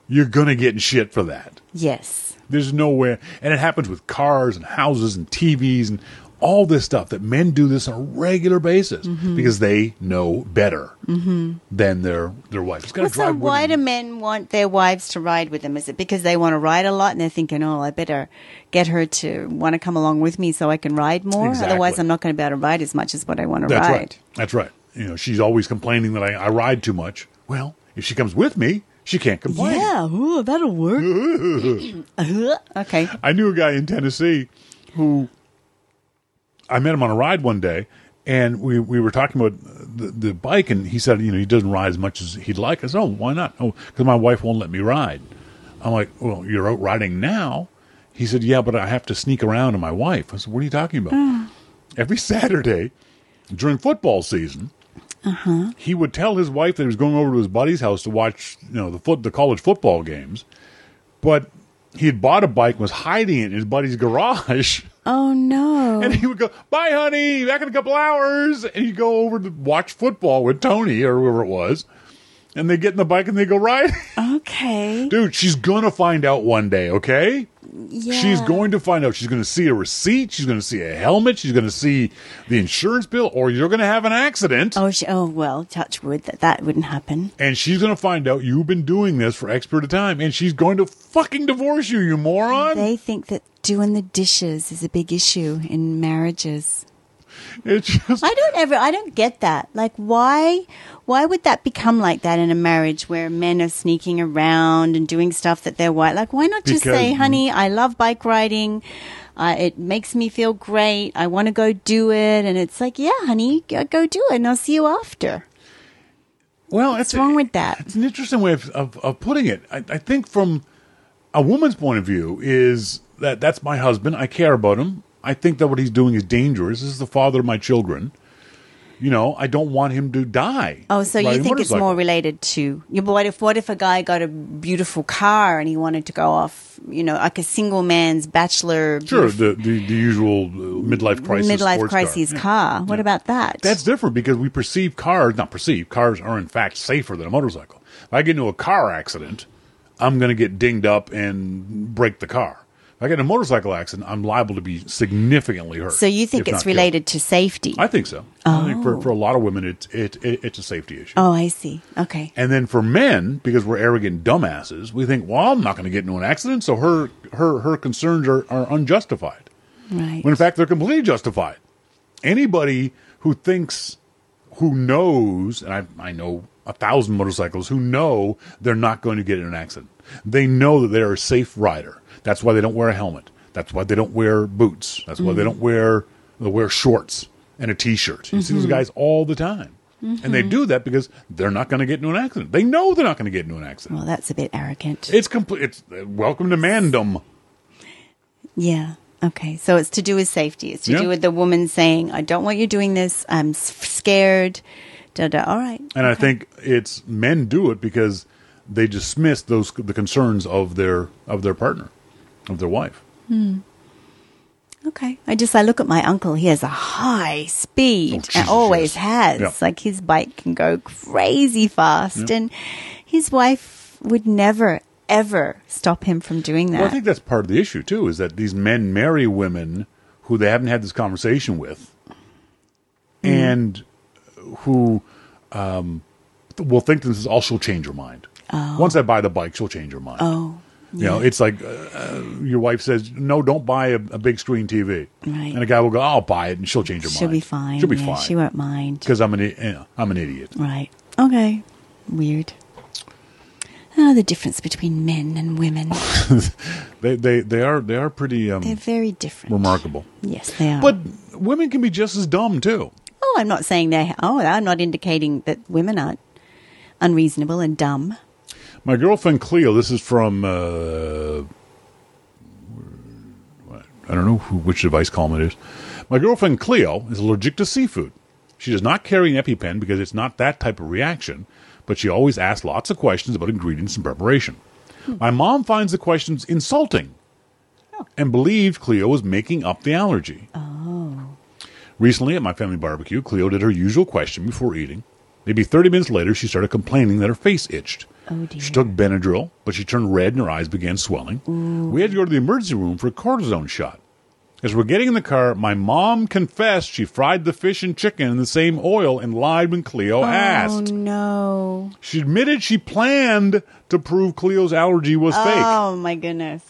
You're going to get in shit for that. yes. There's nowhere, and it happens with cars and houses and TVs and all this stuff that men do this on a regular basis Mm-hmm. because they know better than their their wife. It's Well, so why do men want their wives to ride with them? Is it because they want to ride a lot and they're thinking, oh, I better get her to want to come along with me so I can ride more? Exactly. Otherwise, I'm not going to be able to ride as much as what I want to That's ride. right. That's right. You know, she's always complaining that I, I ride too much. Well, if she comes with me, she can't complain. Yeah, ooh, that'll work. Okay. I knew a guy in Tennessee who I met him on a ride one day, and we, we were talking about the, the bike, and he said, you know, he doesn't ride as much as he'd like. I said, oh, why not? Oh, because my wife won't let me ride. I'm like, well, you're out riding now. He said, yeah, but I have to sneak around to my wife. I said, what are you talking about? Mm. Every Saturday during football season, uh-huh. he would tell his wife that he was going over to his buddy's house to watch, you know, the foot the college football games, but he had bought a bike, and was hiding it in his buddy's garage, Oh, no. and he would go, "Bye, honey, back in a couple hours," and he'd go over to watch football with Tony or whoever it was, and they get in the bike and they go ride. okay. Dude, she's gonna find out one day, okay? Yeah. She's going to find out. She's going to see a receipt. She's going to see a helmet. She's going to see the insurance bill, or you're going to have an accident. Oh, she, oh, well, touch wood that that wouldn't happen. and she's going to find out you've been doing this for X period of time, and she's going to fucking divorce you, you moron. They think that doing the dishes is a big issue in marriages. It's just I don't ever, I don't get that. Like, why, why would that become like that in a marriage where men are sneaking around and doing stuff that they're white? Like, why not just Because- say, honey, I love bike riding. Uh, it makes me feel great. I want to go do it. And it's like, yeah, honey, go do it and I'll see you after. well, What's wrong with that? It's an interesting way of, of, of putting it. I, I think from a woman's point of view is that that's my husband. I care about him. I think that what he's doing is dangerous. This is the father of my children. You know, I don't want him to die. Oh, so you think it's more related to yeah, but what if what if a guy got a beautiful car and he wanted to go off, you know, like a single man's bachelor Sure, the, the, the usual uh, midlife crisis. midlife sports car. crisis Yeah. car. What about that? That's different because we perceive cars, not perceive, cars are in fact safer than a motorcycle. If I get into a car accident, I'm going to get dinged up and break the car. If I get in a motorcycle accident, I'm liable to be significantly hurt. so you think it's not killed. related to safety? I think so. I think for, oh. for a lot of women, it's it, it, it's a safety issue. oh, I see. Okay. And then for men, because we're arrogant dumbasses, we think, well, I'm not going to get into an accident, so her her her concerns are, are unjustified Right. when in fact they're completely justified. Anybody who thinks, who knows, and I, I know a thousand motorcycles who know they're not going to get in an accident. They know that they're a safe rider. That's why they don't wear a helmet. That's why they don't wear boots. That's why they mm-hmm. don't wear they wear shorts and a t-shirt. You see those mm-hmm. guys all the time. And they mm-hmm. do that because they're not going to get into an accident. They know they're not going to get into an accident. Well, that's a bit arrogant. It's complete. It's uh, welcome to mandom. Yeah. Okay. So it's to do with safety. It's to Yeah. do with the woman saying, I don't want you doing this. I'm s- scared. Da, da. All right. And I think it's men do it because they dismiss those the concerns of their of their partner, of their wife. Okay. I just, I look at my uncle. He has a high speed Oh, and always has. Yeah. Like his bike can go crazy fast. And his wife would never, ever stop him from doing that. Well, I think that's part of the issue too. Is that these men marry women who they haven't had this conversation with, Hmm. and who um, will think this is all she'll change her mind. Once I buy the bike, she'll change her mind. oh. You know, it's like uh, uh, your wife says, "No, don't buy a, a big screen TV," Right. and a guy will go, "I'll buy it," and she'll change her mind. She'll mind. be fine. She'll be yeah, fine She won't mind. because I'm an i- I'm an idiot. Right. Okay. Weird. Oh, the difference between men and women. They they they are they are pretty um, They're very different. remarkable. Yes, they are. But women can be just as dumb too. oh, I'm not saying they. Oh, I'm not indicating that women aren't unreasonable and dumb. My girlfriend Cleo, this is from, uh, I don't know who, which device column it is. My girlfriend Cleo is allergic to seafood. She does not carry an EpiPen because it's not that type of reaction, but she always asks lots of questions about ingredients and preparation. My mom finds the questions insulting and believed Cleo was making up the allergy. Oh. Recently, at my family barbecue, Cleo did her usual question before eating. Maybe 30 minutes later, she started complaining that her face itched. Oh, dear. She took Benadryl, but she turned red and her eyes began swelling. We had to go to the emergency room for a cortisone shot. As we're getting in the car, my mom confessed she fried the fish and chicken in the same oil and lied when Cleo Oh asked. no! She admitted she planned to prove Cleo's allergy was oh, fake. Oh my goodness!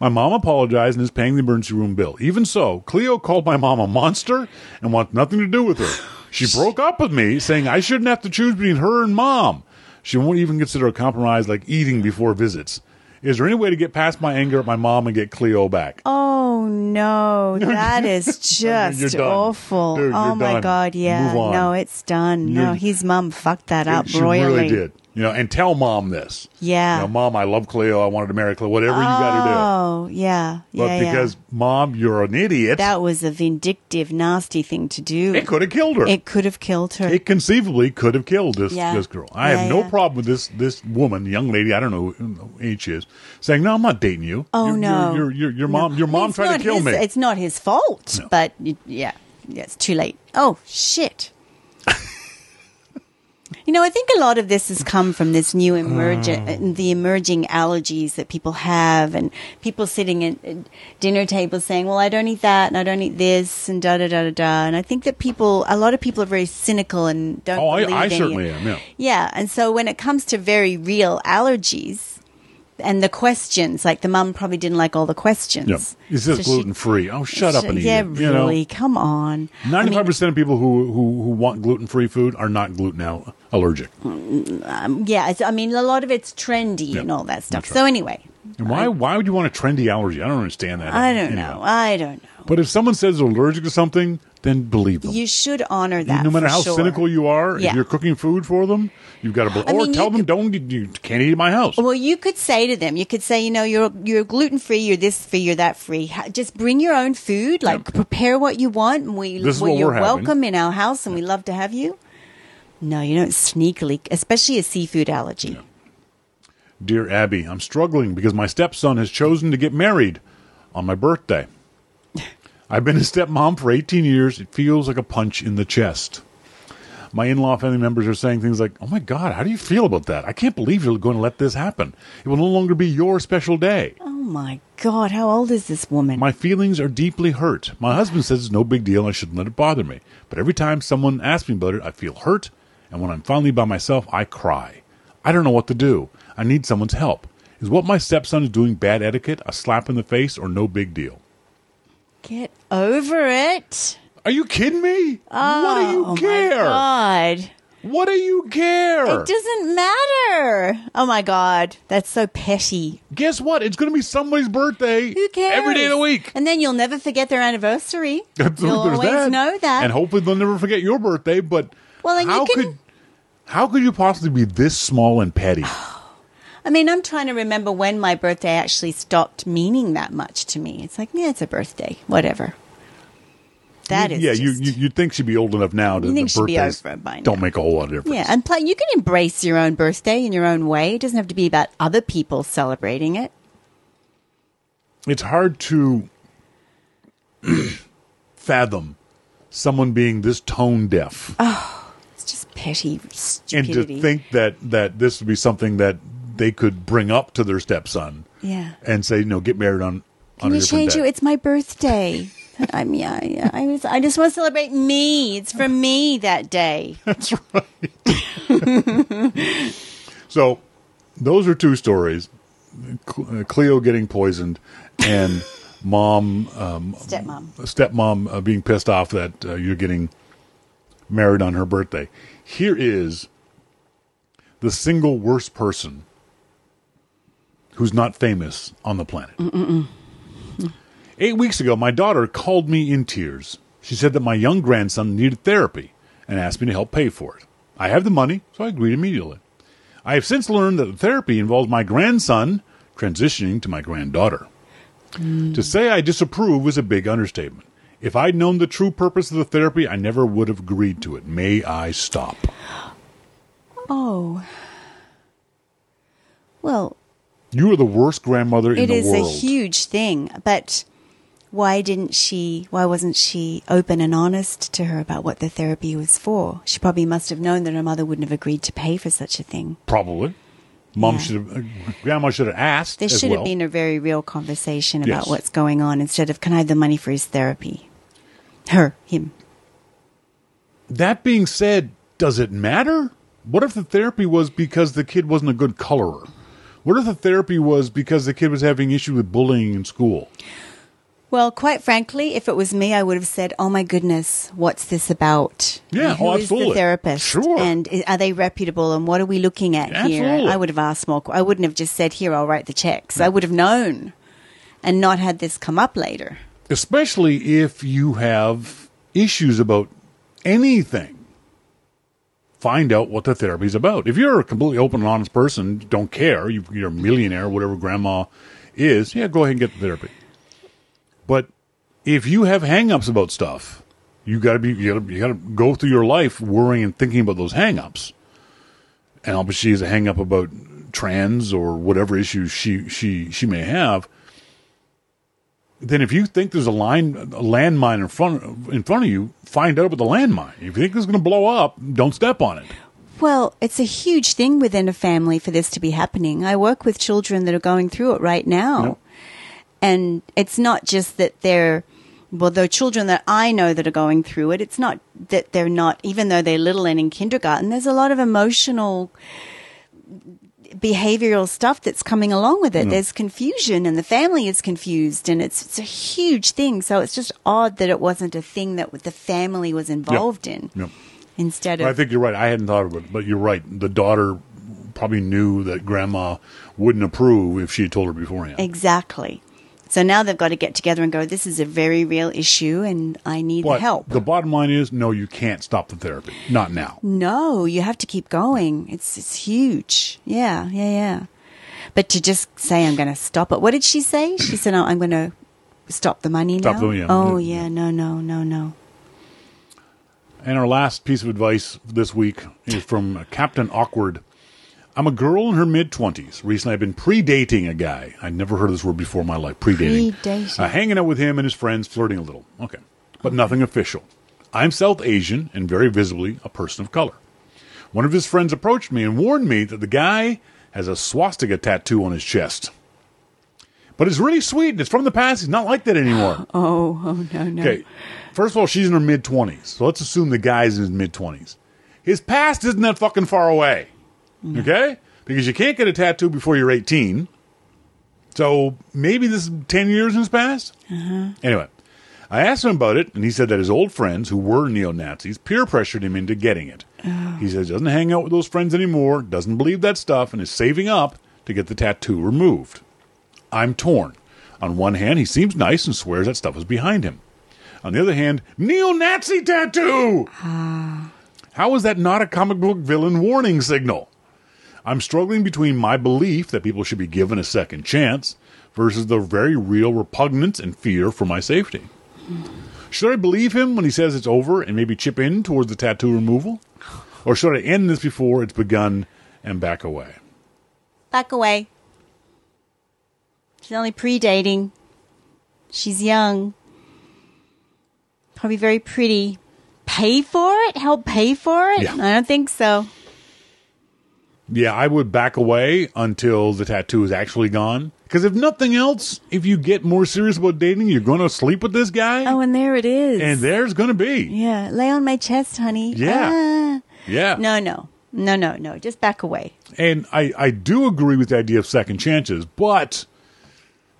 My mom apologized and is paying the emergency room bill. Even so, Cleo called my mom a monster and wants nothing to do with her. She broke up with me, saying I shouldn't have to choose between her and mom. She won't even consider a compromise like eating before visits. Is there any way to get past my anger at my mom and get Cleo back? Oh no! That is just awful. Dude, oh my done. god! Yeah. No, it's done. no, You're- his mom fucked that up she royally. really did. You know, and tell mom this. Yeah. You know, mom, I love Cleo. I wanted to marry Cleo. Whatever you got to do. Oh yeah. But yeah, yeah. because mom, you're an idiot, that was a vindictive, nasty thing to do. it could have killed her. It could have killed her. it conceivably could have killed this Yeah. this girl. I Yeah, have no yeah. problem with this this woman, young lady. I don't know who age she is, saying, "No, I'm not dating you." oh You're- no! your your your mom your mom it's tried to kill his- me. It's not his fault, No. but yeah, yeah, it's too late. Oh shit! You know, I think a lot of this has come from this new emerging, Oh. Mm. Uh, the emerging allergies that people have, and people sitting at at dinner tables saying, "Well, I don't eat that, and I don't eat this, and da da da da da." And I think that people, a lot of people, are very cynical and don't. Oh, I- believe I certainly am, yeah. Yeah, and so when it comes to very real allergies. And the questions, like the mum probably didn't like all the questions. yeah. Is this So gluten free? Oh, shut up and eat yeah, it. Really. know, Come on. I mean, ninety-five percent of people who who who want gluten free food are not gluten al- allergic. Um, yeah, it's, I mean, a lot of it's trendy Yeah, and all that stuff. that's So anyway, And why why would you want a trendy allergy? I don't understand that. I don't Anyhow. know. I don't know. But if someone says they're allergic to something, then believe them. You should honor that. no matter how sure. cynical you are, Yeah. if you're cooking food for them, you've got to. Be- I or mean, tell them, could- don't you, you can't eat at my house. Well, you could say to them, you could say, you know, you're you're gluten free, you're this free, you're that free. Just bring your own food, like prepare what you want, and we This is well, what you're we're having. welcome in our house, and we love to have you. No, you don't sneakily, especially a seafood allergy. Dear Abby, I'm struggling because my stepson has chosen to get married on my birthday. I've been a stepmom for 18 years. It feels like a punch in the chest. My in law family members are saying things like, Oh my God, how do you feel about that? I can't believe you're going to let this happen. It will no longer be your special day. Oh my God, how old is this woman? My feelings are deeply hurt. My husband says it's no big deal and I shouldn't let it bother me. But every time someone asks me about it, I feel hurt. And when I'm finally by myself, I cry. I don't know what to do. I need someone's help. Is what my stepson is doing bad etiquette, a slap in the face, or no big deal? Get over it. Are you kidding me? what do you oh, oh care? my God. What do you care? It doesn't matter. Oh my God. That's so petty. Guess what? It's going to be somebody's birthday Who cares? every day of the week. And then you'll never forget their anniversary. You'll always that. know that. And hopefully they'll never forget your birthday, but Well, and how you can. could how could you possibly be this small and petty? I mean, I'm trying to remember when my birthday actually stopped meaning that much to me. It's like, yeah, it's a birthday, whatever. That is yeah, you, just- you you'd think she'd be old enough now to You think the she'd be over by don't make a whole lot of difference. Yeah, and play, you can embrace your own birthday in your own way. It doesn't have to be about other people celebrating it. it's hard to fathom someone being this tone deaf It's just petty stupidity. and to think that that this would be something that they could bring up to their stepson yeah. and say, "No, get married on." Can on you change day. it? It's my birthday. I mean, I, I, was, I just want to celebrate me. It's for me that day. That's right. so, those are two stories: uh, Cleo getting poisoned, and mom, um, Stepmom. stepmom uh, being pissed off that uh, you're getting married on her birthday. Here is the single worst person who's not famous on the planet. Eight weeks ago, my daughter called me in tears. She said that my young grandson needed therapy and asked me to help pay for it. I have the money, so I agreed immediately. I have since learned that the therapy involves my grandson transitioning to my granddaughter. To say I disapprove is a big understatement. If I'd known the true purpose of the therapy, I never would have agreed to it. May I stop? Oh. Well, You are the worst grandmother in it the is world. a huge thing, but why didn't she, why wasn't she open and honest to her about what the therapy was for? She probably must have known that her mother wouldn't have agreed to pay for such a thing. Probably. Mom Yeah. should have, uh, grandma should have asked. There should well. have been a very real conversation about Yes. what's going on instead of, can I have the money for his therapy? Her, him. That being said, does it matter? What if the therapy was because the kid wasn't a good colorer? What if the therapy was because the kid was having issue with bullying in school? Well, quite frankly, if it was me, I would have said, "Oh my goodness, what's this about? Yeah, And who oh, is the therapist? Sure. and are they reputable? And what are we looking at here?" Absolutely. I would have asked more. I wouldn't have just said, "Here, I'll write the checks." I would have known, and not had this come up later. Especially if you have issues about anything. Find out what the therapy's about. If you're a completely open and honest person, don't care, you- you're a millionaire, whatever grandma is, yeah, go ahead and get the therapy. But if you have hang-ups about stuff, you got to be you got to you to go through your life worrying and thinking about those hang-ups. And obviously, she has a hang-up about trans or whatever issues she she she may have. Then, if you think there's a line, a landmine in front in front of you, find out about the landmine. If you think it's going to blow up, don't step on it. Well, it's a huge thing within a family for this to be happening. I work with children that are going through it right now. Yep. And it's not just that they're, well, the children that I know that are going through it, it's not that they're not, even though they're little and in kindergarten, there's a lot of emotional behavioral stuff that's coming along with it. Mm. There's confusion and the family is confused and it's, it's a huge thing. So it's just odd that it wasn't a thing that the family was involved in Yep. instead of. I think you're right. I hadn't thought of it, but you're right. The daughter probably knew that grandma wouldn't approve if she had told her beforehand. Exactly. So now they've got to get together and go, this is a very real issue and I need But help. the bottom line is, no, you can't stop the therapy. Not now. no, you have to keep going. It's it's huge. Yeah, yeah, yeah. But to just say I'm going to stop it. What did she say? She said, "Oh, I'm going to stop the money Stop now." the- yeah. Oh, yeah, no, no, no, no. And our last piece of advice this week is from Captain Awkward. I'm a girl in her mid 20s. Recently, I've been predating a guy. I'd never heard of this word before in my life. Predating. Predating. Uh, hanging out with him and his friends, flirting a little. Okay. But nothing official. I'm South Asian and very visibly a person of color. One of his friends approached me and warned me that the guy has a swastika tattoo on his chest. But it's really sweet and it's from the past. He's not like that anymore. Oh, oh no, no. Okay. First of all, she's in her mid 20s. So let's assume the guy's in his mid 20s. His past isn't that fucking far away. Mm-hmm. Okay? Because you can't get a tattoo before you're 18. So maybe this is 10 years in his past? Anyway, I asked him about it, and he said that his old friends, who were neo Nazis, peer pressured him into getting it. Oh. He says he doesn't hang out with those friends anymore, doesn't believe that stuff, and is saving up to get the tattoo removed. I'm torn. On one hand, he seems nice and swears that stuff is behind him. On the other hand, neo Nazi tattoo! Ah. How is that not a comic book villain warning signal? I'm struggling between my belief that people should be given a second chance versus the very real repugnance and fear for my safety. Should I believe him when he says it's over and maybe chip in towards the tattoo removal? Or should I end this before it's begun and back away? Back away. She's only pre-dating. She's young. Probably very pretty. Pay for it? Help pay for it? Yeah. I don't think so. Yeah, I would back away until the tattoo is actually gone. Because if nothing else, if you get more serious about dating, you're going to sleep with this guy, Oh, and there it is. and there's going to be. yeah, lay on my chest, honey. Yeah. Ah. Yeah. No, no. No, no, no. Just back away. And I, I do agree with the idea of second chances, but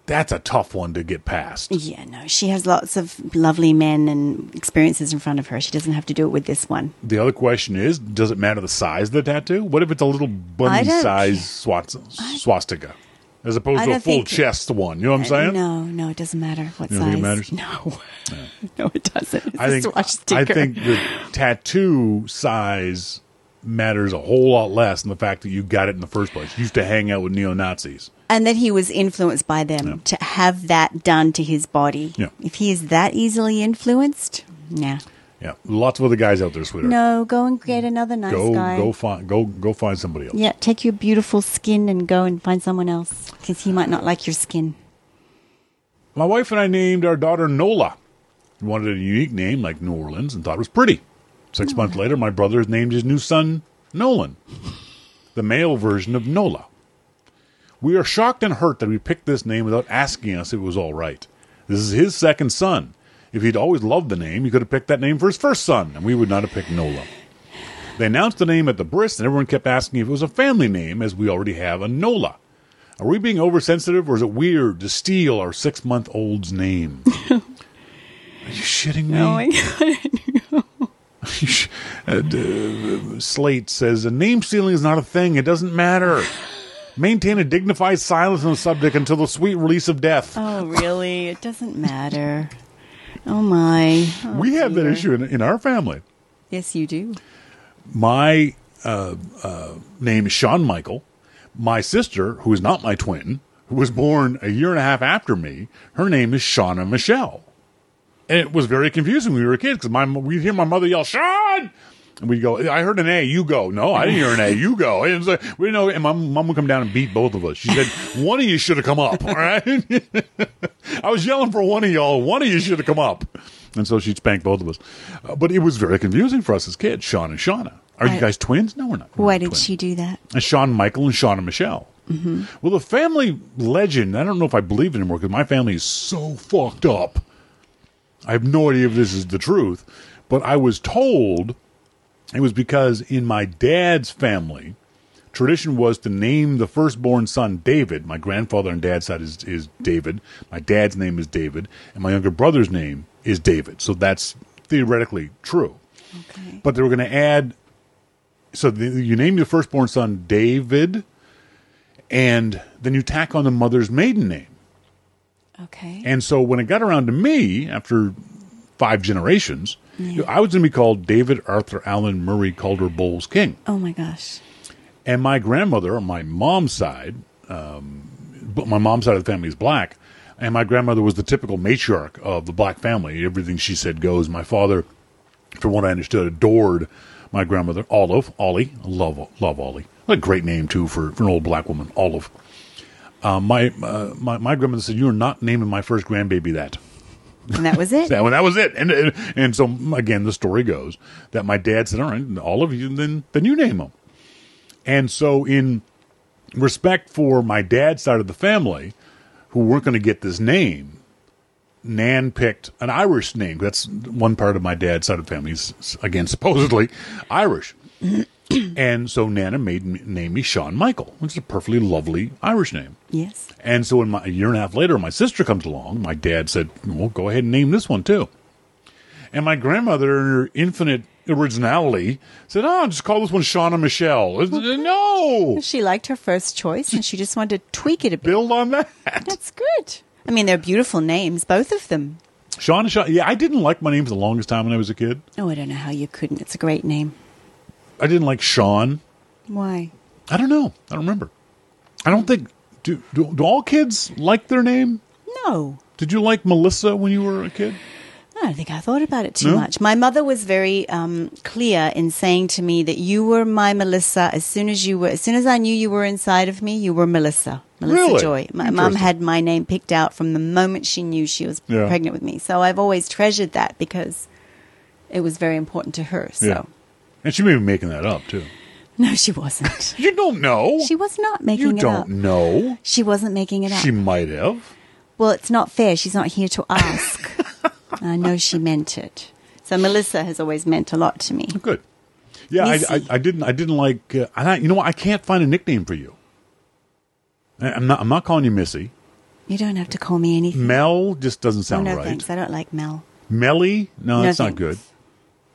that's a tough one to get past. Yeah, no. She has lots of lovely men and experiences in front of her. She doesn't have to do it with this one. The other question is, does it matter the size of the tattoo? What if it's a little bunny size swastika? As opposed to a full chest one. You know what I'm uh, saying? No, no, it doesn't matter what You size. think it matters? No, no, it doesn't. It's I a think swastika. I think the tattoo size matters a whole lot less than the fact that you got it in the first place. You used to hang out with neo Nazis. And that he was influenced by them to have that done to his body. Yeah. If he is that easily influenced, nah. Yeah, lots of other guys out there, sweetheart. No, go and get another nice go guy. go find go go find somebody else. yeah, take your beautiful skin and go and find someone else because he might not like your skin. My wife and I named our daughter Nola. We wanted a unique name like New Orleans and thought it was pretty. Six oh. months later, my brother named his new son Nolan, the male version of Nola. We are shocked and hurt that we picked this name without asking us if it was all right. This is his second son. If he'd always loved the name, he could have picked that name for his first son, and we would not have picked Nola. They announced the name at the bris, and everyone kept asking if it was a family name, as we already have a Nola. Are we being oversensitive, or is it weird to steal our six month old's name? Are you shitting me? Oh my god! Uh, d- Slate says a name stealing is not a thing. It doesn't matter. Maintain a dignified silence on the subject until the sweet release of death. Oh really? It doesn't matter. Oh my! Oh, we have that issue in, in our family. Yes, you do. My uh, uh, name is Sean Michael. My sister, who is not my twin, who was born a year and a half after me, her name is Shauna Michelle. And it was very confusing when we were kids because my we'd hear my mother yell, Sean! And we'd go, I heard an A, you go. No, I didn't hear an A, you go. And like, we know. And my mom would come down and beat both of us. She said, one of you should have come up, all right? I was yelling for one of y'all. One of you should have come up. And so she'd spank both of us. Uh, but it was very confusing for us as kids, Sean and Shauna. Are you guys twins? No, we're not. We're Why not did twins. she do that? And Sean Michael and Shauna Michelle. Mm-hmm. Well, the family legend, I don't know if I believe it anymore because my family is so fucked up. I have no idea if this is the truth, but I was told it was because in my dad's family, tradition was to name the firstborn son David. My grandfather on dad's side is, is David. My dad's name is David, and my younger brother's name is David. So that's theoretically true. Okay. But they were going to add. So the, you name your firstborn son David, and then you tack on the mother's maiden name. Okay. And so when it got around to me, after five generations, I was going to be called David Arthur Allen Murray Calder Bowles King. oh my gosh. And my grandmother on my mom's side, um, but my mom's side of the family is black, and my grandmother was the typical matriarch of the black family. Everything she said goes. My father, from what I understood, adored my grandmother, Olive, Ollie. Love love Ollie. What a great name too for, for an old black woman, Olive. Um, my, uh, my my grandmother said, "You are not naming my first grandbaby that." And that was it. Well, that was it. And, and and so again, the story goes that my dad said, "All right, all of you, then then you name them." And so, in respect for my dad's side of the family, who weren't going to get this name, Nan picked an Irish name. That's one part of my dad's side of the family. is, again, supposedly Irish. and so Nana made me, name me Sean Michael, which is a perfectly lovely Irish name. yes. And so, in my, a year and a half later, my sister comes along. My dad said, "Well, go ahead and name this one too." And my grandmother, in her infinite originality, said, "Oh, just call this one Shauna Michelle." It's- uh, no, She liked her first choice, and she just wanted to tweak it a bit. build on that. That's good. I mean, they're beautiful names, both of them. Shauna, Shauna. Yeah, I didn't like my name for the longest time when I was a kid. Oh, I don't know how you couldn't. It's a great name. I didn't like Sean. Why? I don't know. I don't remember. I don't think do do, do all kids like their name? No. Did you like Melissa when you were a kid? I don't think I thought about it too No? much. My mother was very um, clear in saying to me that you were my Melissa as soon as you were, as soon as I knew you were inside of me, you were Melissa. Melissa Really? Joy. My mom had my name picked out from the moment she knew she was Yeah. pregnant with me. So I've always treasured that because it was very important to her. So Yeah. And she may be making that up too. no, she wasn't. You don't know. she was not making you it up. You don't know. She wasn't making it up. She might have. Well, it's not fair. She's not here to ask. I know she meant it. So Melissa has always meant a lot to me. Good. Yeah, I, I, I didn't. I didn't like. Uh, I, you know what? I can't find a nickname for you. I- I'm not. I'm not calling you Missy. You don't have to call me anything. Mel just doesn't oh, sound no, right. thanks. I don't like Mel. Melly? No, No, that's not good.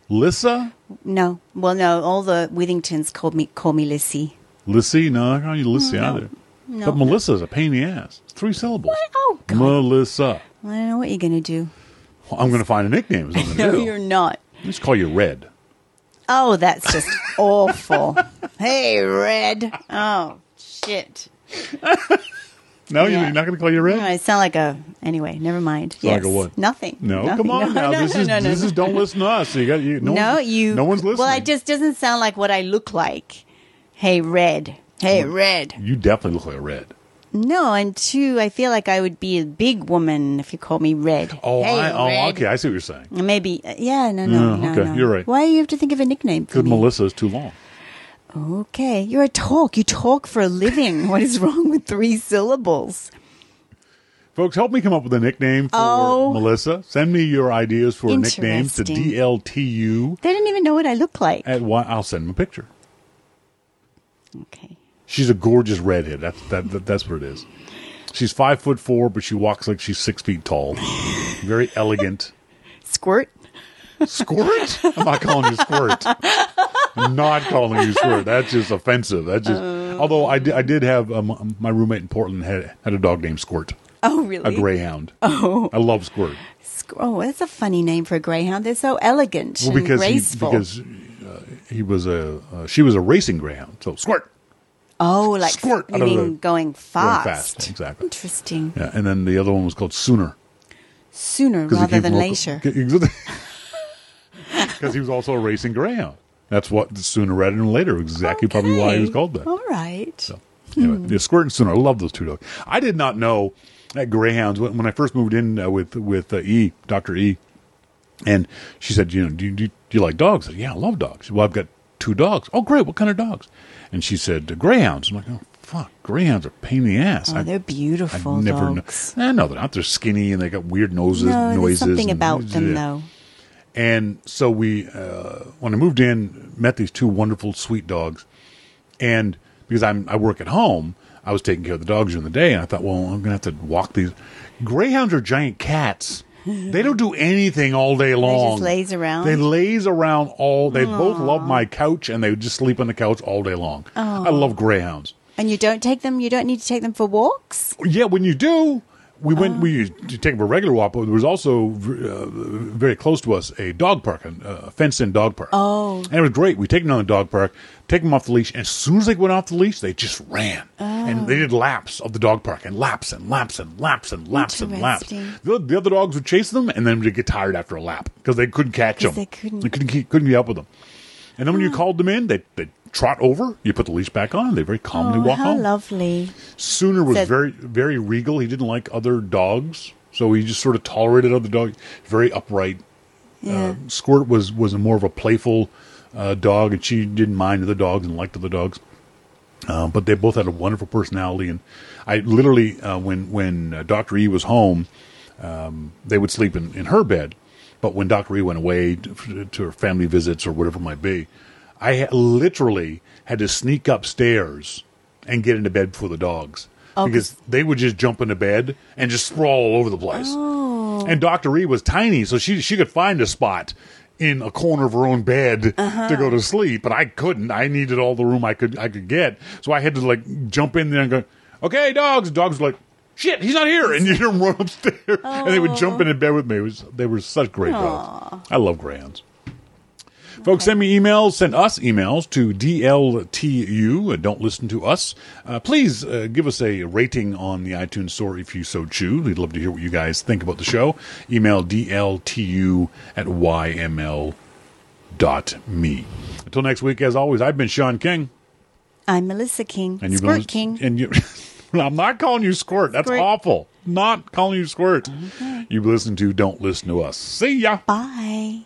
Lissa? No. Well, no. All the Withingtons called me call me Lissy. Lissy? No, I call you Lissy mm, either. No. But Melissa's a pain in the ass. It's three syllables. What? Oh, God. Melissa. I don't know what you're going to do. Well, I'm going to find a nickname. is No, do. you're not. Let's call you Red. Oh, that's just awful. Hey, Red. Oh, shit. No, Yeah. you're not going to call you Red? No, I sound like a. Anyway, never mind. Sound like a what? Nothing. No, Nothing. come on No, now. no, this no, is no, no, this no. is don't listen to us. You got you. No, No, one's- you. No one's listening. Well, it just doesn't sound like what I look like. Hey, Red. Hey, Red. You definitely look like a Red. No, and two, I feel like I would be a big woman if you called me Red. Oh, hey, I, oh, Red. okay. I see what you're saying. Maybe, uh, yeah, no, no, Yeah, no, okay, no. you're right. Why do you have to think of a nickname Because? Melissa is too long. Okay, you're a talk. You talk for a living. what is wrong with three syllables? Folks, help me come up with a nickname for Oh. Melissa. Send me your ideas for nicknames to DLTU They didn't even know what I look like. at one. I'll send them a picture. Okay. She's a gorgeous redhead. That's that, that that's what it is. She's five foot four, but she walks like she's six feet tall. Very elegant. Squirt. Squirt? I'm not calling you squirt. I'm not calling you squirt. That's just offensive. That's just. although I did, I did have um, my roommate in Portland had had a dog named Squirt, Oh, really? a greyhound. Oh, I love Squirt. Squ- Oh, that's a funny name for a greyhound. They're so elegant Well, because he, because uh, he was a uh, she was a racing greyhound. So Squirt. oh, like squirt you mean the- going Going fast. fast, exactly. Interesting. Yeah, and then the other one was called Sooner. Sooner rather than later. Because he was also a racing greyhound. That's what Sooner rather than later. Exactly probably why he was called that. All right. So anyway, yeah, Squirt and Sooner. I love those two dogs. I did not know that greyhounds when, when I first moved in uh, with with uh, E, Doctor E, and she said, you know, do you, do do you like dogs? I said, yeah, I love dogs. Said, well, I've got two dogs. Oh, great. What kind of dogs? And she said, greyhounds. I'm like, oh, fuck, greyhounds are a pain in the ass. Oh, I- they're beautiful I've never dogs. Kn- eh, no, they're not. They're skinny and they got weird noses, No, there's noises. something and- about them yeah. though. And so we, uh, when I moved in, met these two wonderful, sweet dogs. And because I'm, I work at home, I was taking care of the dogs during the day, and I thought, well, I'm going to have to walk these. Greyhounds are giant cats. They don't do anything all day long. They just lays around? They lays around all. They both love my couch, and they would just sleep on the couch all day long. I love greyhounds. And you don't take them. You don't need to take them for walks. Yeah, when you do, we went. We used to take a regular walk, but there was also uh, very close to us a dog park, a uh, fenced-in dog park. Oh. and it was great. We take them down the dog park, take them off the leash, and as soon as they went off the leash, they just ran, and they did laps of the dog park, and laps and laps and laps and laps and laps. The, the other dogs would chase them, and then they'd get tired after a lap because they couldn't catch them. they couldn't- They couldn't keep, couldn't keep up with them. And then when you called them in, they they trot over. You put the leash back on. They very calmly Oh, walk how home. lovely! Sooner was Said- very very regal. He didn't like other dogs, so he just sort of tolerated other dogs. Very upright. Yeah. Uh, Squirt was was a more of a playful uh, dog, and she didn't mind other dogs and liked other dogs. Uh, but they both had a wonderful personality, and I literally uh, when when uh, Doctor E was home, um, they would sleep in, in her bed. But when Doctor E went away to, to her family visits or whatever it might be, I literally had to sneak upstairs and get into bed before the dogs Oh, because they would just jump into bed and just sprawl all over the place. Oh. And Doctor E was tiny, so she she could find a spot in a corner of her own bed Uh-huh. to go to sleep, but I couldn't. I needed all the room I could I could get, so I had to like jump in there and go, "Okay, dogs." Dogs were like, "Shit, he's not here!" And you hear them run upstairs, and they would jump into bed with me. It was they were such great dogs. I love greyhounds. Folks, send me emails. Send us emails to DLTU. Uh, Don't listen to us. Uh, please uh, give us a rating on the iTunes Store if you so choose. We'd love to hear what you guys think about the show. Email DLTU at YML dot me. Until next week, as always, I've been Sean King. I'm Melissa King. And you've Squirt been, King. And you, I'm not calling you squirt. That's Squirt. awful. Not calling you squirt. You've listened to Don't Listen to Us. See ya. Bye.